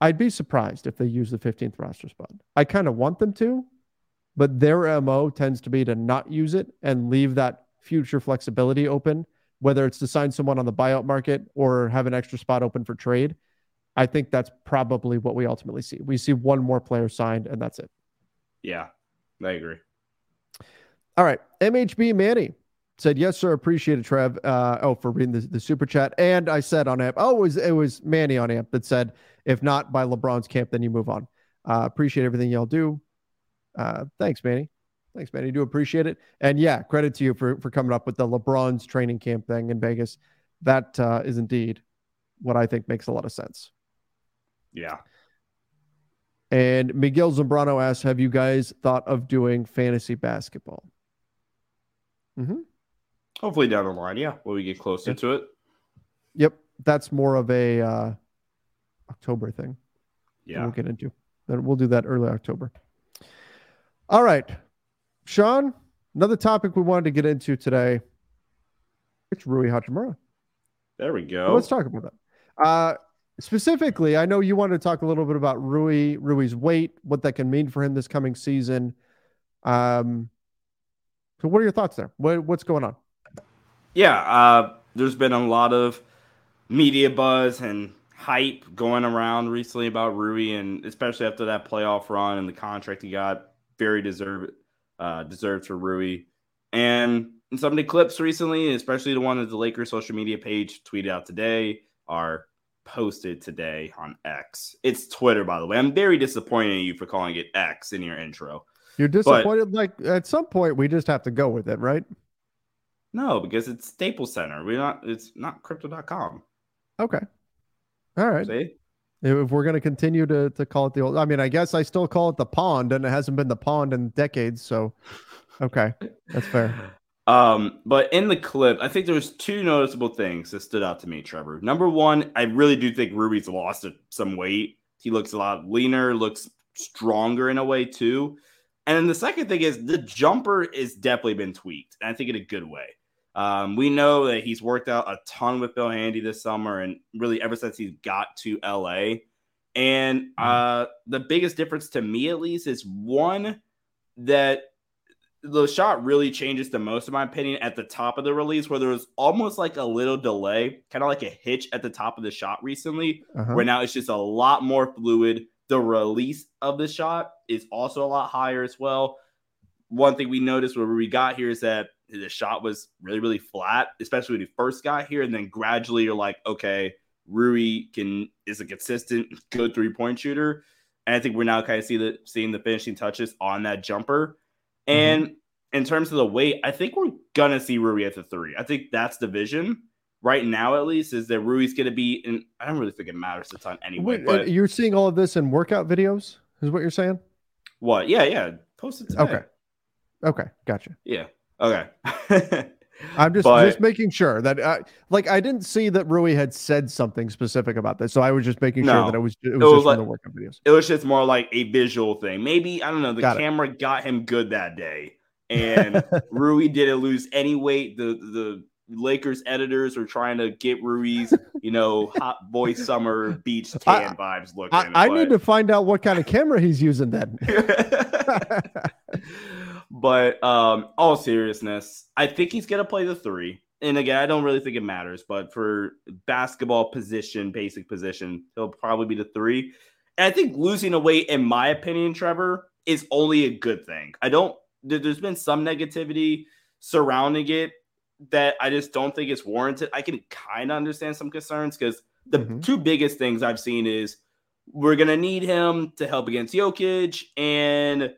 I'd be surprised if they use the 15th roster spot. I kind of want them to, but their mo tends to be to not use it and leave that future flexibility open, whether it's to sign someone on the buyout market or have an extra spot open for trade. I think that's probably what we ultimately see. We see one more player signed, and that's it. Yeah, I agree. All right, MHB Manny said, "Yes, sir. Appreciate it, Trev. Uh, oh, for reading the, the super chat." And I said on amp, oh, it was it was Manny on amp that said, "If not by LeBron's camp, then you move on." Uh, appreciate everything y'all do. Uh, thanks, Manny. Thanks, Manny. Do appreciate it. And yeah, credit to you for for coming up with the LeBron's training camp thing in Vegas. That uh, is indeed what I think makes a lot of sense. Yeah. And Miguel Zambrano asks, "Have you guys thought of doing fantasy basketball?" Mm-hmm. Hopefully down the line, yeah, when we get closer to it. Yep, that's more of a uh, October thing. Yeah, we'll get into. Then we'll do that early October. All right, Sean. Another topic we wanted to get into today. It's Rui Hachimura. There we go. Well, let's talk about that. Uh, specifically, I know you wanted to talk a little bit about Rui, Rui's weight, what that can mean for him this coming season. Um, so, what are your thoughts there? What, what's going on? Yeah, uh, there's been a lot of media buzz and hype going around recently about Rui, and especially after that playoff run and the contract he got, very deserved uh, deserved for Rui. And some of the clips recently, especially the one that the Lakers social media page tweeted out today, are posted today on X. It's Twitter, by the way. I'm very disappointed in you for calling it X in your intro. You're disappointed. But, like at some point, we just have to go with it, right? No, because it's Staples Center. We're not. It's not crypto.com. Okay. All right. See? If we're going to continue to to call it the old, I mean, I guess I still call it the pond, and it hasn't been the pond in decades. So, okay, that's fair. [laughs] Um, but in the clip, I think there's two noticeable things that stood out to me, Trevor. Number one, I really do think Ruby's lost some weight. He looks a lot leaner, looks stronger in a way too. And then the second thing is the jumper is definitely been tweaked, and I think in a good way. Um, we know that he's worked out a ton with Phil Handy this summer, and really ever since he's got to LA. And mm-hmm. uh, the biggest difference to me, at least, is one that the shot really changes the most, in my opinion, at the top of the release, where there was almost like a little delay, kind of like a hitch at the top of the shot recently, uh-huh. where now it's just a lot more fluid the release of the shot is also a lot higher as well. One thing we noticed where we got here is that the shot was really, really flat, especially when he first got here. And then gradually you're like, okay, Rui can is a consistent good three point shooter. And I think we're now kind of see the seeing the finishing touches on that jumper. Mm-hmm. And in terms of the weight, I think we're gonna see Rui at the three. I think that's the vision right now at least is that Rui's going to be And I don't really think it matters a ton anyway. Wait, but you're seeing all of this in workout videos, is what you're saying? What? Yeah, yeah. Posted today. Okay. Okay, gotcha. Yeah. Okay. [laughs] I'm just but, just making sure that I, like I didn't see that Rui had said something specific about this, so I was just making no, sure that it was it was, it was just like, the workout videos. It was just more like a visual thing. Maybe I don't know. The got camera it. got him good that day, and [laughs] Rui didn't lose any weight. The the Lakers editors are trying to get Rui's, you know, [laughs] hot boy summer beach tan I, vibes looking. I, I need to find out what kind of camera he's using then. [laughs] [laughs] but um, all seriousness, I think he's gonna play the three. And again, I don't really think it matters, but for basketball position, basic position, he'll probably be the three. And I think losing a weight, in my opinion, Trevor, is only a good thing. I don't. There's been some negativity surrounding it that I just don't think it's warranted. I can kind of understand some concerns because the mm-hmm. two biggest things I've seen is we're going to need him to help against Jokic, and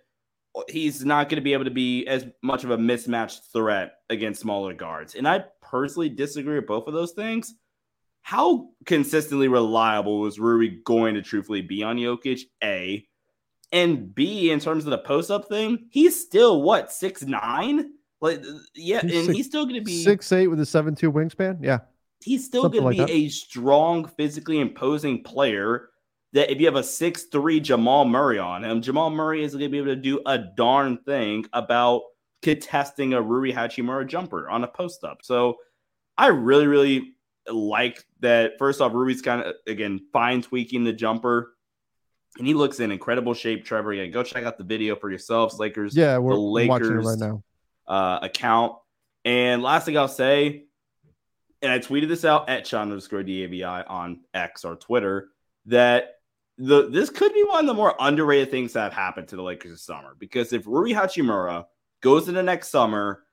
he's not going to be able to be as much of a mismatched threat against smaller guards. And I personally disagree with both of those things. how consistently reliable was Rui going to truthfully be on Jokic? A and B in terms of the post up thing, he's still what six nine? Like yeah, He's and six- he's still gonna be Six eight with a seven two wingspan. Yeah. he's still going like to be a strong, physically imposing player. That if you have a six three Jamal Murray on him, Jamal Murray is going to be able to do a darn thing about contesting a Rui Hachimura jumper on a post up. So I really, really like that. First off, Rui's kind of again fine tweaking the jumper. And he looks in incredible shape, Trevor. Yeah, go check out the video for yourselves. Lakers Yeah, we're the we're watching it right now. Uh, account. And last thing I'll say, and I tweeted this out at Sean underscore DAVI on X or Twitter, that the this could be one of the more underrated things that have happened to the Lakers this summer. Because if Rui Hachimura goes into next summer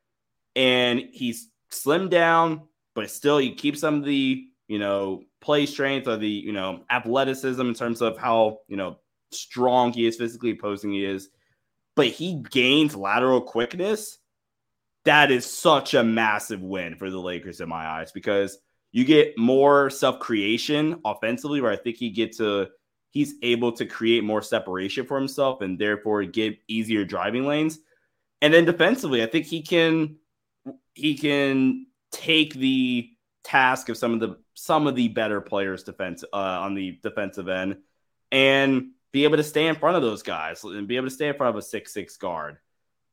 and he's slimmed down, but still he keeps some of the, you know, play strength or the, you know, athleticism in terms of how, you know, strong he is physically opposing he is, but he gains lateral quickness that is such a massive win for the Lakers in my eyes because you get more self creation offensively, where I think he gets to he's able to create more separation for himself and therefore get easier driving lanes. And then defensively, I think he can he can take the task of some of the some of the better players defense uh, on the defensive end and be able to stay in front of those guys and be able to stay in front of a six six guard.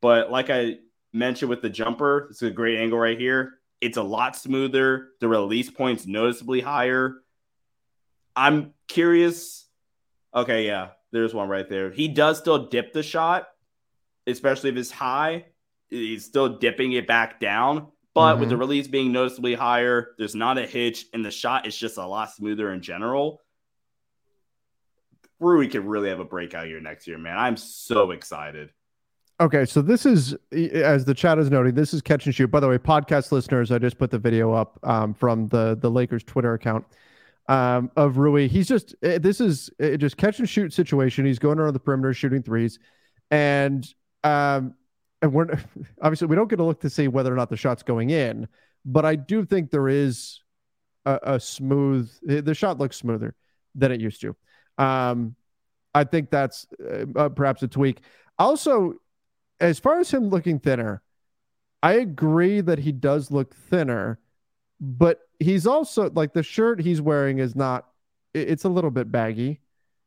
But like I mentioned with the jumper, it's a great angle right here. It's a lot smoother. The release point's noticeably higher. I'm curious. Okay, yeah, there's one right there. He does still dip the shot, especially if it's high. He's still dipping it back down. But with the mm-hmm. release being noticeably higher, there's not a hitch, and the shot is just a lot smoother in general. Rui could really have a breakout year next year, man. I'm so excited. Okay, so this is as the chat is noting, this is catch and shoot. By the way, podcast listeners, I just put the video up um, from the the Lakers Twitter account um, of Rui. He's just this is just catch and shoot situation. He's going around the perimeter shooting threes, and um, and we're [laughs] obviously we don't get a look to see whether or not the shot's going in, but I do think there is a, a smooth. The shot looks smoother than it used to. Um, I think that's uh, uh, perhaps a tweak. Also, as far as him looking thinner, I agree that he does look thinner, but he's also like the shirt he's wearing is not. It's a little bit baggy.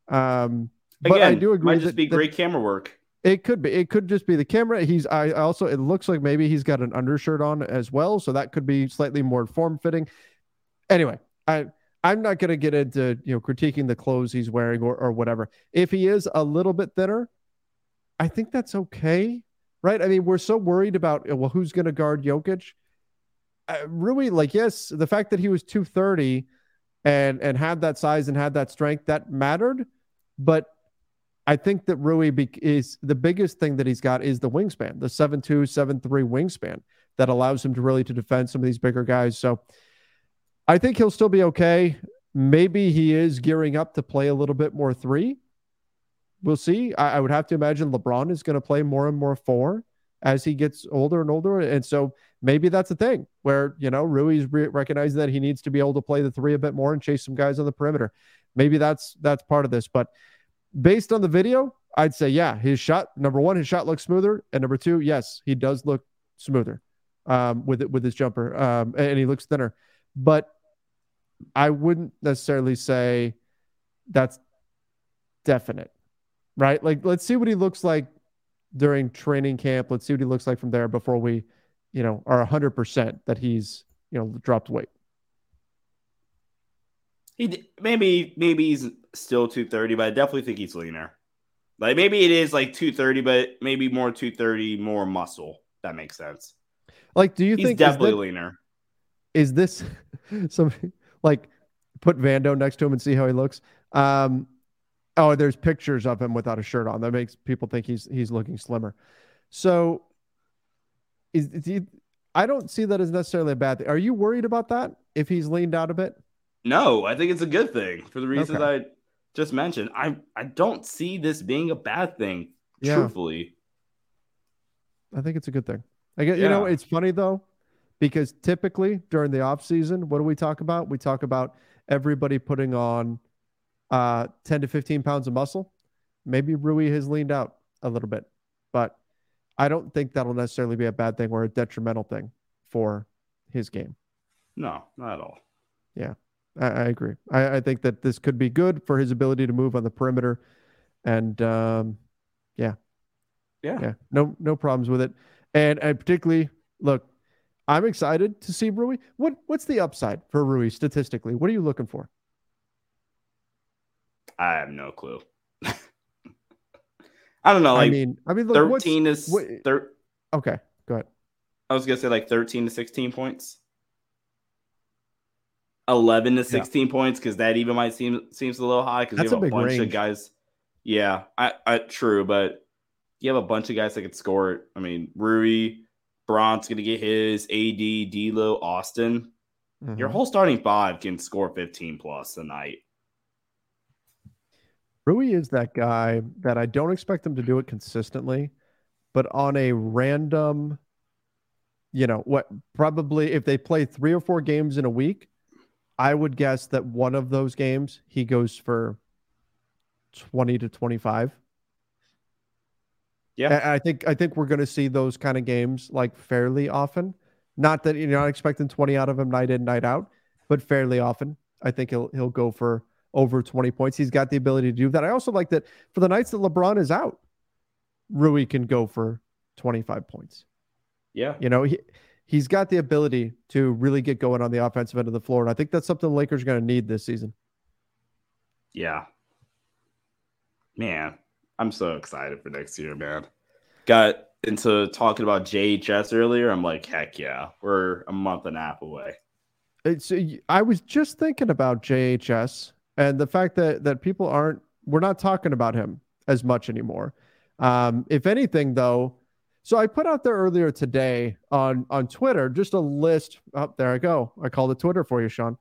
Um, but Again, I do agree might that, just be that great camera work. it could be. It could just be the camera. He's. I I also. It looks like maybe he's got an undershirt on as well, so that could be slightly more form fitting. Anyway, I I'm not going to get into you know critiquing the clothes he's wearing or or whatever. If he is a little bit thinner, I think that's okay, right? I mean, we're so worried about uh, well, who's going to guard Jokic. Uh, Rui, like yes, the fact that he was 230 and and had that size and had that strength that mattered, but I think that Rui be- is the biggest thing that he's got is the wingspan, the seven two seven three wingspan that allows him to really to defend some of these bigger guys. So I think he'll still be okay. Maybe he is gearing up to play a little bit more three. We'll see. I, I would have to imagine LeBron is going to play more and more four as he gets older and older. And so maybe that's a thing where, you know, Rui's re- recognizing that he needs to be able to play the three a bit more and chase some guys on the perimeter. Maybe that's that's part of this. But based on the video, I'd say, yeah, his shot, number one, his shot looks smoother. And number two, yes, he does look smoother um, with it with his jumper. Um, and he looks thinner. But I wouldn't necessarily say that's definite, right? Like, let's see what he looks like during training camp. Let's see what he looks like from there before we, you know, are 100% that he's, you know, dropped weight. He maybe maybe he's still 230, but I definitely think he's leaner. Like maybe it is like 230, but maybe more 230, more muscle. That makes sense. Like, do you He's think is definitely that- leaner. is this [laughs] some like put Vando next to him and see how he looks? Um, oh, there's pictures of him without a shirt on. That makes people think he's he's looking slimmer. So, is, is he, I don't see that as necessarily a bad thing. Are you worried about that if he's leaned out a bit? No, I think it's a good thing for the reasons Okay. I just mentioned. I I don't see this being a bad thing. Yeah. Truthfully, I think it's a good thing. I get, you know, it's funny though because typically during the off season, what do we talk about? We talk about everybody putting on uh, 10 to 15 pounds of muscle. Maybe Rui has leaned out a little bit, but I don't think that'll necessarily be a bad thing or a detrimental thing for his game. No, not at all. Yeah, I, I agree. I, I, think that this could be good for his ability to move on the perimeter, and um, yeah, yeah, yeah, no, no problems with it. And and particularly, look, I'm excited to see Rui. What what's the upside for Rui statistically? What are you looking for? I have no clue. [laughs] I don't know. Like, I mean, I mean, look, thirteen is what, thir- okay. Go ahead. I was gonna say like thirteen to sixteen points. 11 to 16 yeah. points because that even might seem seems a little high because you have a, a bunch range. of guys. Yeah, I, I true, but you have a bunch of guys that could score it. I mean, Rui, Brant's gonna get his, AD, D'Lo, Austin. Mm-hmm. Your whole starting five can score 15 plus a night. Rui is that guy that I don't expect him to do it consistently, but on a random, you know, what probably if they play three or four games in a week, I would guess that one of those games he goes for 20 to 25. Yeah. I think I think we're going to see those kind of games like fairly often. Not that you're not expecting 20 out of him night in night out, but fairly often. I think he'll he'll go for over 20 points. He's got the ability to do that. I also like that for the nights that LeBron is out, Rui can go for 25 points. Yeah. You know, he he's got the ability to really get going on the offensive end of the floor. And I think that's something the Lakers are going to need this season. Yeah. Man, I'm so excited for next year, man. Got into talking about JHS earlier. I'm like, heck yeah, we're a month and a half away. It's I was just thinking about JHS and the fact that that people aren't we're not talking about him as much anymore. Um, if anything, though, so I put out there earlier today on on Twitter just a list. Up oh, there I go. I called it Twitter for you, Sean. It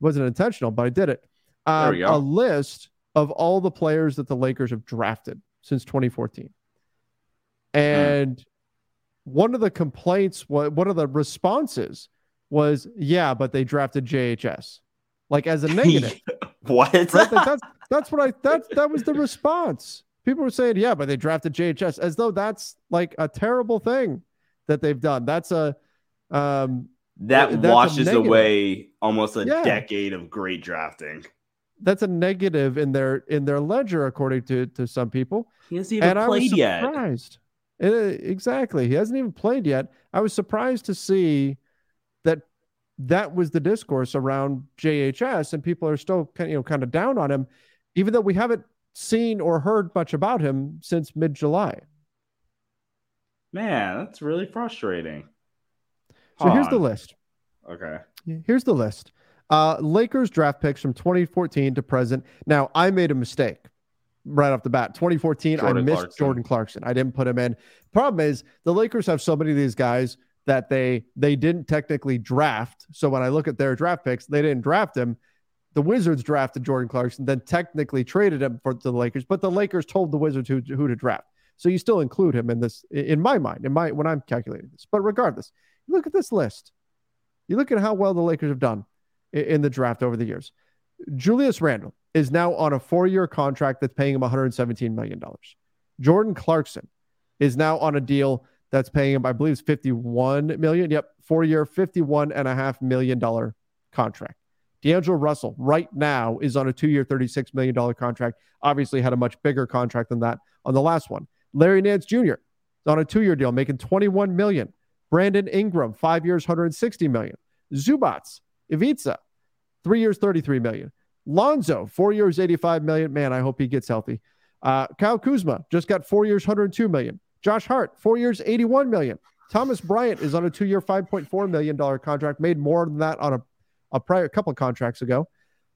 wasn't intentional, but I did it. Um, there we go. A list of all the players that the Lakers have drafted since 2014, and hmm. one of the complaints, one of the responses was, "Yeah, but they drafted JHS." Like as a [laughs] negative. [laughs] what? Right? Like that's that's what I that that was the response people were saying, yeah, but they drafted JHS as though that's like a terrible thing that they've done. That's a um that that's washes away almost a yeah. decade of great drafting. That's a negative in their in their ledger, according to to some people. He hasn't even and played I was surprised. yet. It, exactly, he hasn't even played yet. I was surprised to see that that was the discourse around JHS, and people are still you know kind of down on him, even though we haven't seen or heard much about him since mid July. Man, that's really frustrating. So here's the list. Okay. Here's the list. Uh, Lakers draft picks from 2014 to present. Now, I made a mistake right off the bat. 2014, Jordan I missed Clarkson. Jordan Clarkson. I didn't put him in. Problem is, the Lakers have so many of these guys that they they didn't technically draft. So when I look at their draft picks, they didn't draft him the Wizards drafted Jordan Clarkson, then technically traded him for the Lakers, but the Lakers told the Wizards who, who to draft. So you still include him in this, in my mind, in my when I'm calculating this. But regardless, look at this list. You look at how well the Lakers have done in, the draft over the years. Julius Randle is now on a four-year contract that's paying him 117 million dollars. Jordan Clarkson is now on a deal that's paying him, I believe, it's 51 million. Yep, four-year, 51 and a half million dollar contract. D'Angelo Russell right now is on a two year, $36 million contract. Obviously, had a much bigger contract than that on the last one. Larry Nance Jr. is on a two year deal, making 21 million. Brandon Ingram, five years, $160 million. Zubac, Ivica, three years, 33 million. Lonzo, four years, 85 million. Man, I hope he gets healthy. Uh, Kyle Kuzma just got four years, $102 million. Josh Hart, four years, 81 million. Thomas Bryant is on a two year, $5.4 million contract, made more than that on a a prior a couple of contracts ago.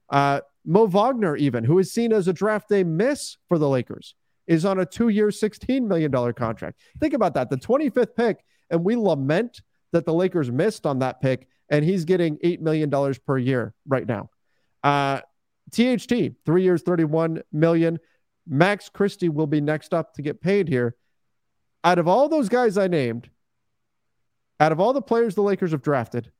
Uh, Mo Wagner, even who is seen as a draft day miss for the Lakers, is on a two-year, $16 million contract. Think about that. The 25th pick, and we lament that the Lakers missed on that pick, and he's getting $8 million per year right now. Uh, THT, three years, 31 million. Max Christie will be next up to get paid here. Out of all those guys I named, out of all the players the Lakers have drafted,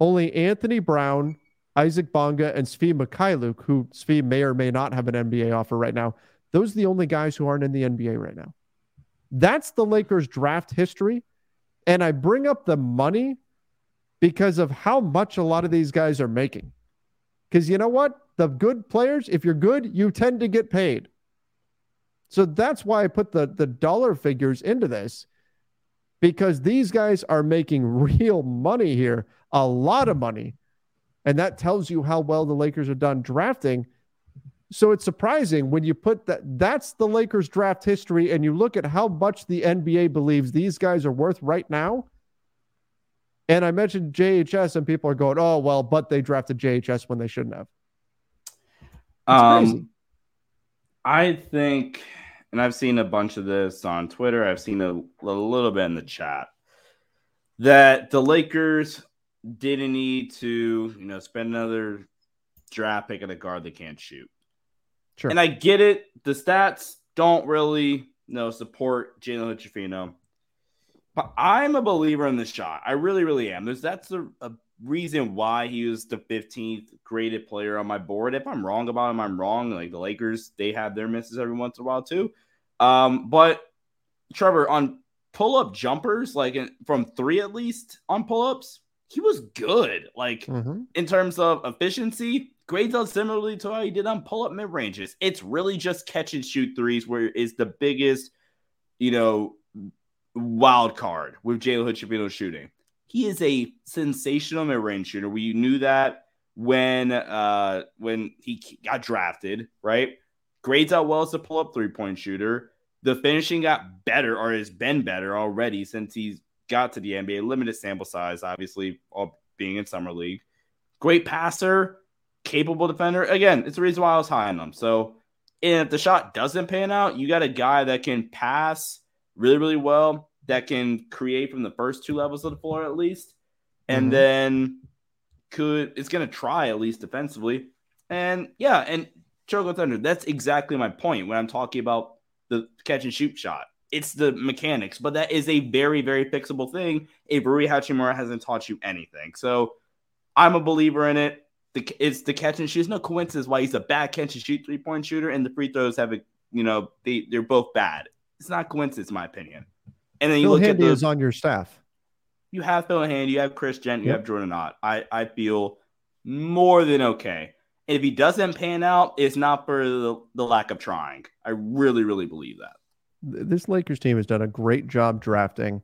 only Anthony Brown, Isaac Bonga, and Svi Mykhailiuk, who Svi may or may not have an NBA offer right now, those are the only guys who aren't in the NBA right now. That's the Lakers draft history. And I bring up the money because of how much a lot of these guys are making. Because you know what? The good players, if you're good, you tend to get paid. So that's why I put the, the dollar figures into this because these guys are making [laughs] real money here, a lot of money. And that tells you how well the Lakers are done drafting. So it's surprising when you put that that's the Lakers draft history and you look at how much the NBA believes these guys are worth right now. And I mentioned JHS and people are going, "Oh, well, but they drafted JHS when they shouldn't have." um crazy. I think and I've seen a bunch of this on Twitter, I've seen a, a little bit in the chat that the Lakers didn't need to, you know, spend another draft pick at a guard that can't shoot. Sure. And I get it. The stats don't really you know support Jalen Hood-Schifino. But I'm a believer in the shot. I really, really am. There's that's a, a, reason why he was the 15th graded player on my board. If I'm wrong about him, I'm wrong. Like the Lakers, they have their misses every once in a while too. Um, but Trevor on pull-up jumpers, like in, from three at least on pull-ups, he was good. Like mm-hmm. in terms of efficiency, grades out similarly to how he did on pull up mid ranges. It's really just catch and shoot threes where is the biggest, you know, wild card with Jalen Hood-Schifino shooting. He is a sensational mid range shooter. We knew that when uh when he got drafted, right? Grades out well as a pull up three point shooter. The finishing got better or has been better already since he's got to the NBA. Limited sample size, obviously, all being in summer league. Great passer, capable defender. Again, it's the reason why I was high on him. So, and if the shot doesn't pan out, you got a guy that can pass really, really well, that can create from the first two levels of the floor at least, and mm-hmm. then could it's going to try at least defensively. And yeah, and Choco Thunder, that's exactly my point when I'm talking about the catch and shoot shot. It's the mechanics, but that is a very, very fixable thing if Rui Hachimura hasn't taught you anything. So I'm a believer in it the it's the catch and shoot. It's no coincidence why he's a bad catch and shoot three point shooter, and the free throws have a you know they they're both bad. It's not coincidence, in my opinion. And then you Phil look Handy at the, is on your staff. You have Phil Handy, you have Chris Jent, you yep. have Jordan Ott. I I feel more than okay. And if he doesn't pan out, it's not for the, the lack of trying. I really, really believe that. This Lakers team has done a great job drafting.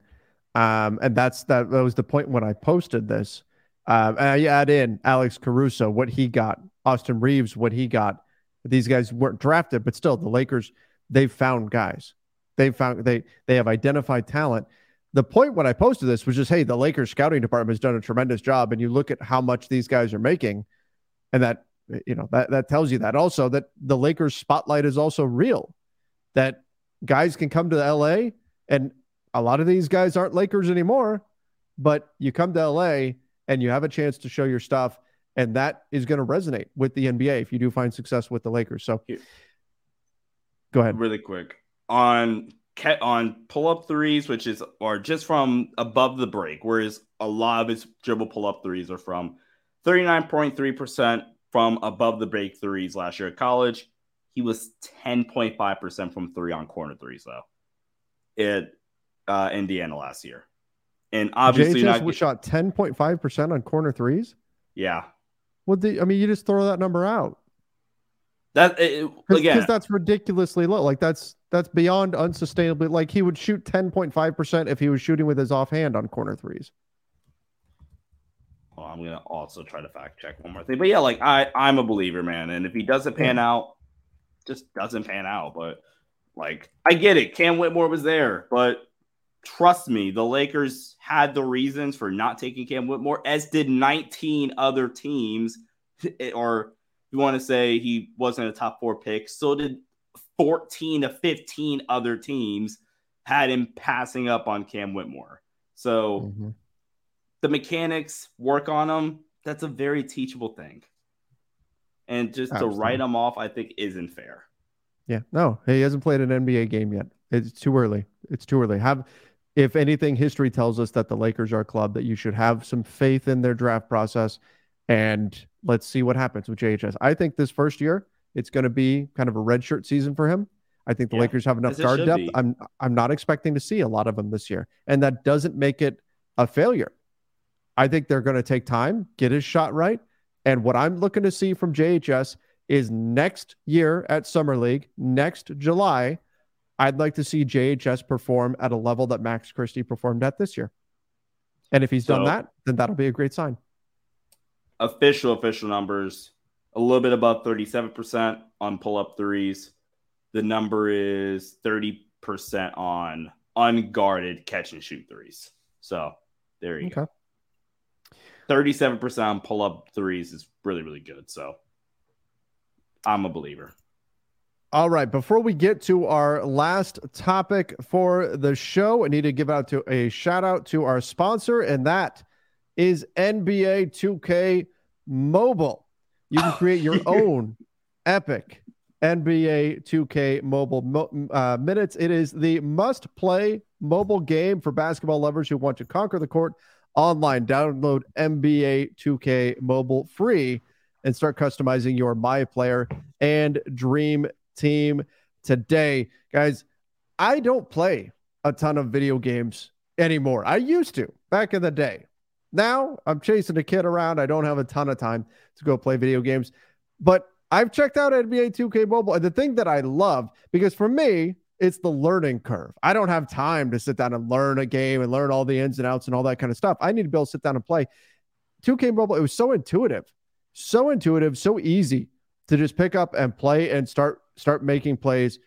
Um, and that's that, that was the point when I posted this. Um, and I add in Alex Caruso, what he got, Austin Reaves, what he got. These guys weren't drafted, but still, the Lakers they've found guys. They found they they have identified talent. The point when I posted this was just, hey, the Lakers scouting department has done a tremendous job, and you look at how much these guys are making, and that you know that that tells you that also that the Lakers spotlight is also real. That guys can come to LA, and a lot of these guys aren't Lakers anymore, but you come to LA and you have a chance to show your stuff. And that is going to resonate with the NBA if you do find success with the Lakers. So go ahead. Really quick on on pull up threes, which is or just from above the break, whereas a lot of his dribble pull up threes are from 39.3% from above the break threes last year at college. He was 10.5% from three on corner threes, though, at uh, Indiana last year. And obviously, JHS was shot 10.5% on corner threes. Yeah. Well, the, I mean, you just throw that number out. That it, Cause, again, because that's ridiculously low. Like that's that's beyond unsustainably. Like he would shoot 10.5% if he was shooting with his offhand on corner threes. Well, I'm gonna also try to fact check one more thing. But yeah, like I I'm a believer, man. And if he doesn't pan out, just doesn't pan out. But like I get it. Cam Whitmore was there, but trust me, the Lakers had the reasons for not taking Cam Whitmore, as did 19 other teams. [laughs] Or you want to say he wasn't a top four pick, so did 14 to 15 other teams had him passing up on Cam Whitmore. So mm-hmm. the mechanics work on him. That's a very teachable thing. And just Absolutely. to write him off, I think isn't fair. Yeah, no, he hasn't played an NBA game yet. It's too early. It's too early. Have if anything, history tells us that the Lakers are a club that you should have some faith in their draft process. And let's see what happens with JHS. I think this first year, it's going to be kind of a redshirt season for him. I think the yeah, Lakers have enough guard depth. Be. I'm I'm not expecting to see a lot of them this year, and that doesn't make it a failure. I think they're going to take time, get his shot right, and what I'm looking to see from JHS is next year at Summer League, next July. I'd like to see JHS perform at a level that Max Christie performed at this year. And if he's so, done that, then that'll be a great sign. Official, official numbers a little bit above 37% on pull up threes the number is 30% on unguarded catch and shoot threes. So there you okay. go. 37% on pull up threes is really, really good. So I'm a believer. All right. Before we get to our last topic for the show, I need to give out to a shout out to our sponsor, and that is NBA 2K Mobile. You can create your [laughs] own epic NBA 2K mobile uh, minutes. It is the must play mobile game for basketball lovers who want to conquer the court online. Download NBA 2K mobile free and start customizing your My Player and Dream Team today. Guys, I don't play a ton of video games anymore. I used to back in the day. Now I'm chasing a kid around. I don't have a ton of time to go play video games. But I've checked out NBA 2K Mobile, and the thing that I love, because for me, it's the learning curve. I don't have time to sit down and learn a game and learn all the ins and outs and all that kind of stuff. I need to be able to sit down and play. 2K Mobile, it was so intuitive, so intuitive, so easy to just pick up and play and start start making plays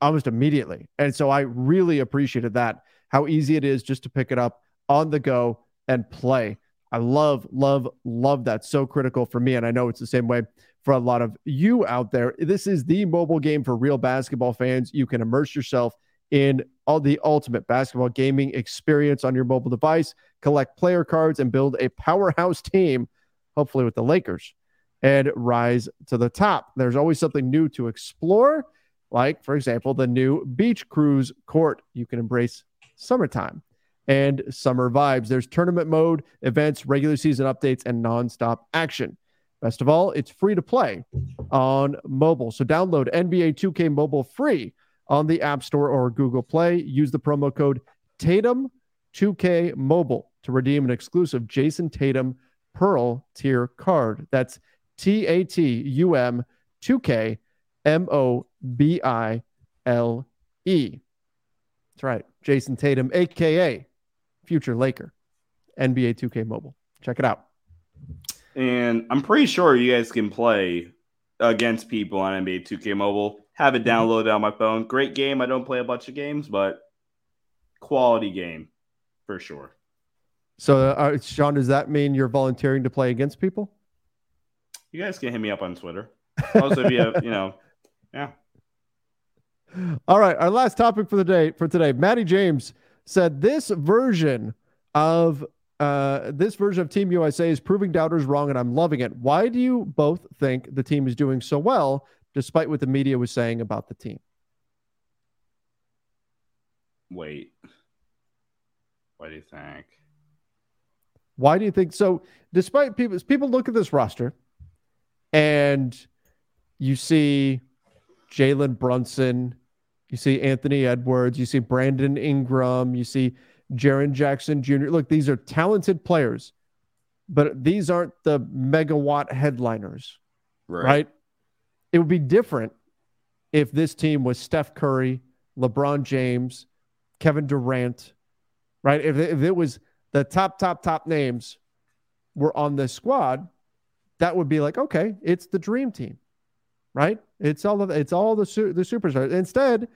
almost immediately. And so I really appreciated that, how easy it is just to pick it up on the go and play. I love, love, love that. So critical for me. And I know it's the same way for a lot of you out there. This is the mobile game for real basketball fans. You can immerse yourself in all the ultimate basketball gaming experience on your mobile device, collect player cards, and build a powerhouse team, hopefully with the Lakers, and rise to the top. There's always something new to explore, like, for example, the new Beach Cruise Court. You can embrace summertime and summer vibes. There's tournament mode, events, regular season updates, and nonstop action. Best of all, it's free to play on mobile. So download NBA 2K Mobile free on the App Store or Google Play. Use the promo code Tatum2K Mobile to redeem an exclusive Jayson Tatum Pearl tier card. That's T A T U M 2K M O B I L E. That's right. Jayson Tatum, aka future Laker. NBA 2K Mobile. Check it out and I'm pretty sure you guys can play against people on NBA 2K Mobile. Have it mm-hmm. downloaded on my phone. Great game. I don't play a bunch of games, but quality game for sure. So, uh, Sean, does that mean you're volunteering to play against people? You guys can hit me up on Twitter. Also, if you have, you know, yeah. All right, our last topic for the day for today. Maddie James said this version of uh, this version of Team USA is proving doubters wrong, and I'm loving it. Why do you both think the team is doing so well, despite what the media was saying about the team? Wait. What do you think? Why do you think so? Despite people, people look at this roster, and you see Jalen Brunson, you see Anthony Edwards, you see Brandon Ingram, you see Jaren Jackson Jr. Look, these are talented players, but these aren't the megawatt headliners, right. right? It would be different if this team was Steph Curry, LeBron James, Kevin Durant, right? If, if it was the top, top, top names were on this squad, that would be like, okay, it's the dream team, right? It's all of it's all the the superstars. Instead,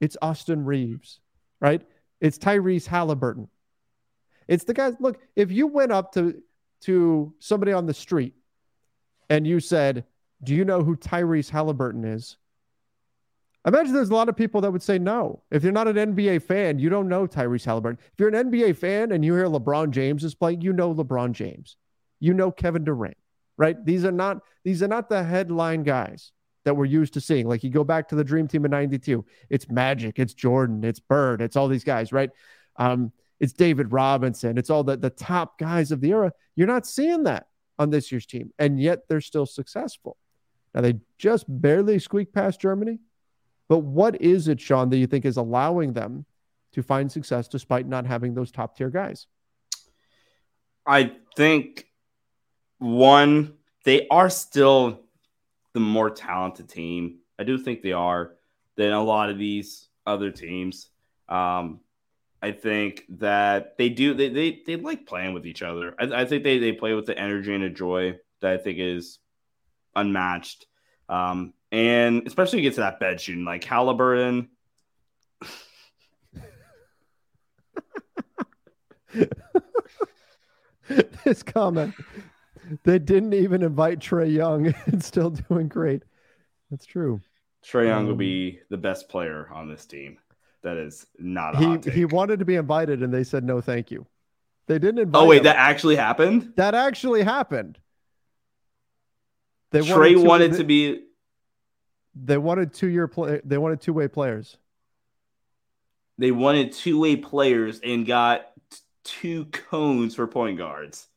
it's Austin Reaves, right? It's Tyrese Halliburton. It's the guys. Look, if you went up to to somebody on the street and you said, "Do you know who Tyrese Halliburton is?" Imagine there's a lot of people that would say no. If you're not an NBA fan, you don't know Tyrese Halliburton. If you're an NBA fan and you hear LeBron James is playing, you know LeBron James. You know Kevin Durant, right? These are not these are not the headline guys that we're used to seeing. Like you go back to the Dream Team in 92, it's Magic, it's Jordan, it's Bird, it's all these guys, right? Um, it's David Robinson. It's all the, the top guys of the era. You're not seeing that on this year's team, and yet they're still successful. Now they just barely squeak past Germany, but what is it, Sean, that you think is allowing them to find success despite not having those top tier guys? I think one, they are still the more talented team. I do think they are than a lot of these other teams. Um, I think that they do they they, they like playing with each other. I, I, think they, they play with the energy and the joy that I think is unmatched. Um, and especially get to that bed shooting, like Halliburton. [laughs] this comment. They didn't even invite Trae Young [laughs] and still doing great. That's true. Trae Young um, will be the best player on this team. That is not he he wanted to be invited and they said no thank you. They didn't invite Oh wait, him. that actually happened? That actually happened. They Trae wanted, wanted to be they wanted two year play they wanted two way players. They wanted two way players and got two cones for point guards.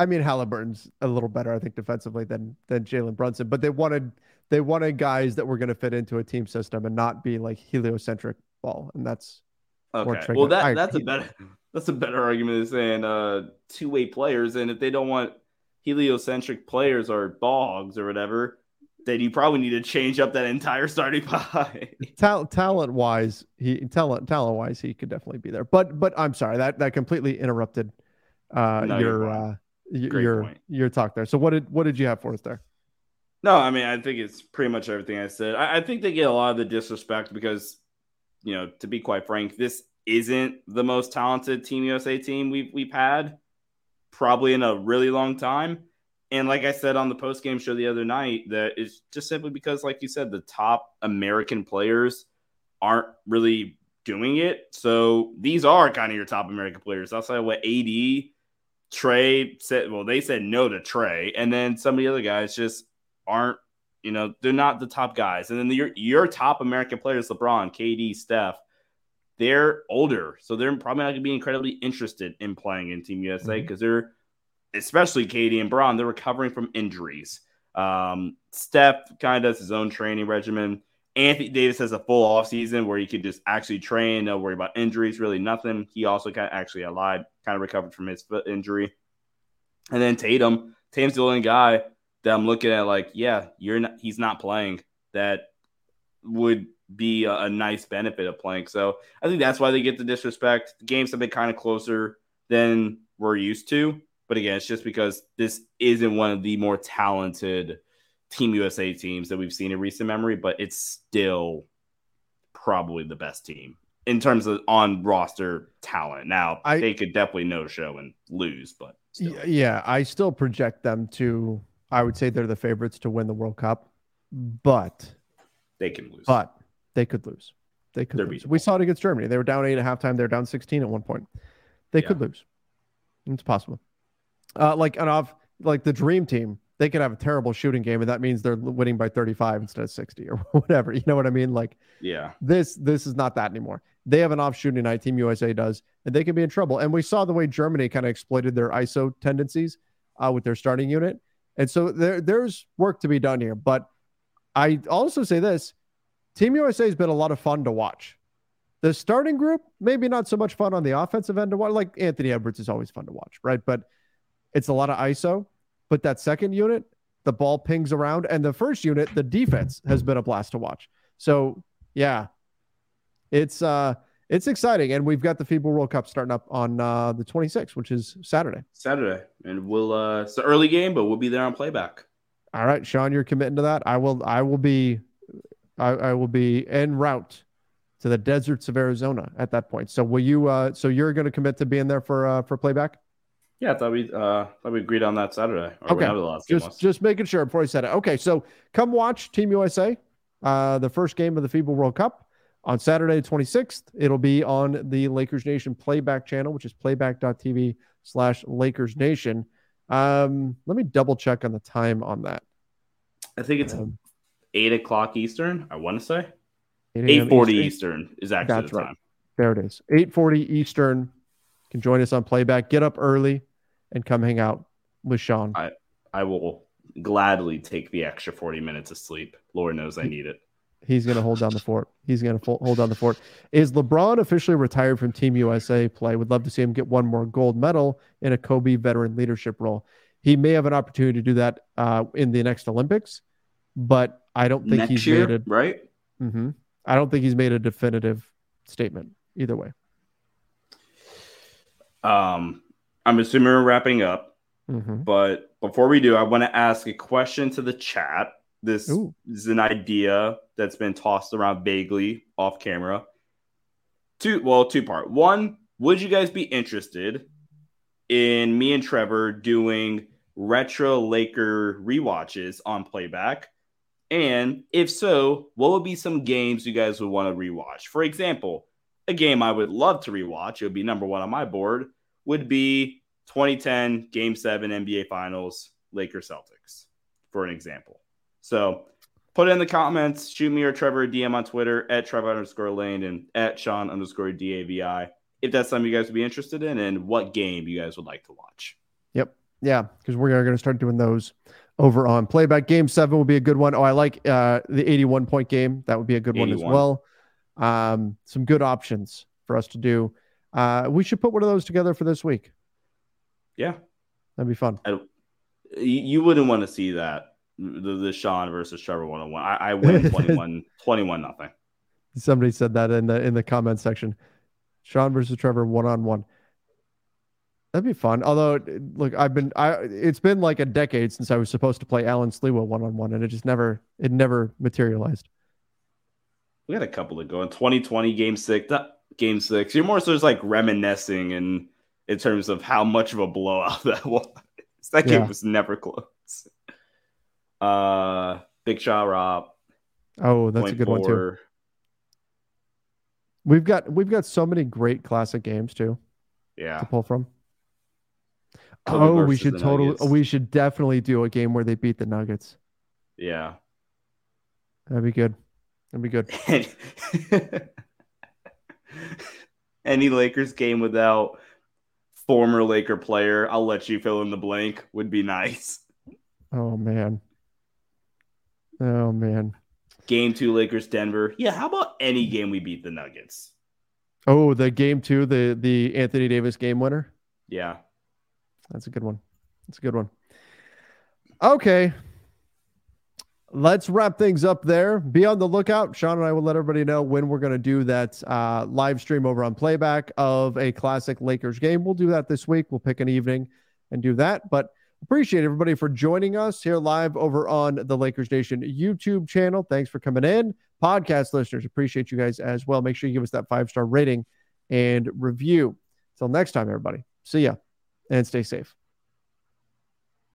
I mean, Halliburton's a little better, I think, defensively than than Jalen Brunson, but they wanted they wanted guys that were going to fit into a team system and not be like heliocentric ball, and that's okay. Well, that I, that's a better that's a better argument than uh, two way players, and if they don't want heliocentric players or bogs or whatever, then you probably need to change up that entire starting [laughs] pie. talent talent wise, he talent talent wise, he could definitely be there. But but I'm sorry that that completely interrupted uh, no, your uh, your point. your talk there. So what did what did you have for us there? No, I mean I think it's pretty much everything I said. I, I think they get a lot of the disrespect because, you know, to be quite frank, this isn't the most talented Team USA team we've we've had probably in a really long time. And like I said on the post game show the other night, that is just simply because, like you said, the top American players aren't really doing it. So these are kind of your top American players. Outside of what AD, Trae said. Well, they said no to Trae, and then some of the other guys just aren't. You know, they're not the top guys. And then your your top American players, LeBron, KD, Steph, they're older, so they're probably not going to be incredibly interested in playing in Team USA because mm-hmm. they're especially KD and Bron, they're recovering from injuries. Um, Steph kind of does his own training regimen. Anthony Davis has a full off season where he could just actually train, no worry about injuries, really nothing. He also kind of actually alive, kind of recovered from his foot injury. And then Tatum, Tatum's the only guy that I'm looking at like, yeah, you're not, he's not playing. That would be a, a nice benefit of playing. So I think that's why they get the disrespect. The games have been kind of closer than we're used to. But again, it's just because this isn't one of the more talented Team USA teams that we've seen in recent memory, but it's still probably the best team in terms of on roster talent. Now I, they could definitely no show and lose, but still. yeah, I still project them to. I would say they're the favorites to win the World Cup, but they can lose. But they could lose. They could. Lose. We saw it against Germany. They were down eight at halftime. They're down sixteen at one point. They yeah. could lose. It's possible. Uh, like an off, like the dream team, they could have a terrible shooting game, and that means they're winning by 35 instead of 60 or [laughs] whatever. You know what I mean? Like, yeah, this this is not that anymore. They have an off shooting night. Team USA does, and they can be in trouble. And we saw the way Germany kind of exploited their ISO tendencies uh, with their starting unit, and so there there's work to be done here. But I also say this: Team USA has been a lot of fun to watch. The starting group, maybe not so much fun on the offensive end to watch. Like Anthony Edwards is always fun to watch, right? But it's a lot of ISO, but that second unit, the ball pings around, and the first unit, the defense has been a blast to watch. So yeah, it's uh it's exciting, and we've got the FIBA World Cup starting up on uh, the 26th, which is Saturday. Saturday, and we'll uh it's an early game, but we'll be there on playback. All right, Sean, you're committing to that. I will. I will be. I, I will be en route to the deserts of Arizona at that point. So will you? Uh, so you're going to commit to being there for uh, for playback? Yeah, I thought we uh thought we agreed on that Saturday. okay, just just making sure before I said it. Okay, so come watch Team USA, uh, the first game of the FIBA World Cup on Saturday, 26th. It'll be on the Lakers Nation playback channel, which is playback.tv slash Lakers Nation. Um, let me double check on the time on that. I think it's um, eight o'clock Eastern. I want to say eight forty Eastern. Eastern is actually That's the right. time. There it is. 8:40 Eastern. You can join us on playback. Get up early and come hang out with Sean. I, I will gladly take the extra 40 minutes of sleep. Lord knows I need it. He's going to hold down the fort. He's going to hold down the fort. Is LeBron officially retired from Team USA play? Would love to see him get one more gold medal in a Kobe veteran leadership role. He may have an opportunity to do that uh, in the next Olympics, but I don't think Next he's year, made a. right? Mhm. I don't think he's made a definitive statement either way. Um, I'm assuming we're wrapping up, Mhm. but before we do, I want to ask a question to the chat. This Ooh. is an idea that's been tossed around vaguely off camera. Two, well, two part. One, would you guys be interested in me and Trevor doing retro Laker rewatches on playback? And if so, what would be some games you guys would want to rewatch? For example, a game I would love to rewatch, it would be number one on my board, would be 2010 Game 7 NBA Finals, Lakers Celtics, for an example. So put it in the comments, shoot me or Trevor a DM on Twitter at Trevor underscore Lane and at Sean underscore DAVI if that's something you guys would be interested in and what game you guys would like to watch. Yep. Yeah, because we're going to start doing those over on playback. Game seven will be a good one. Oh, I like uh, the 81 point game. That would be a good one as well. Um, some good options for us to do. Uh, we should put one of those together for this week. Yeah. That'd be fun. You, you wouldn't want to see that. The, the Sean versus Trevor 101. I, I win [laughs] 21, 21 nothing. Somebody said that in the in the comment section. Sean versus Trevor one on one. That'd be fun. Although, look, I've been I it's been like a decade since I was supposed to play Alan Slewa one on one, and it just never it never materialized. We had a couple to go in 2020 game six. That, game six. You're more so just like reminiscing in in terms of how much of a blowout [laughs] that was. That game Yeah. was never close. Uh, Big Shot Rob. Oh, that's a good one too. We've got we've got so many great classic games too Yeah. to pull from. Kobe oh, we should totally we should definitely do a game where they beat the Nuggets. Yeah. That'd be good. That'd be good. [laughs] Any Lakers game without former Laker player, I'll let you fill in the blank, would be nice. Oh man. Oh man. Game two, Lakers, Denver. Yeah, how about any game we beat the Nuggets? Oh, the game two, the the Anthony Davis game winner. Yeah. That's a good one. That's a good one. Okay. Let's wrap things up there. Be on the lookout. Sean and I will let everybody know when we're going to do that uh, live stream over on playback of a classic Lakers game. We'll do that this week. We'll pick an evening and do that. But appreciate everybody for joining us here live over on the Lakers Nation YouTube channel. Thanks for coming in. Podcast listeners, appreciate you guys as well. Make sure you give us that five star rating and review. Till next time, everybody. See ya and stay safe.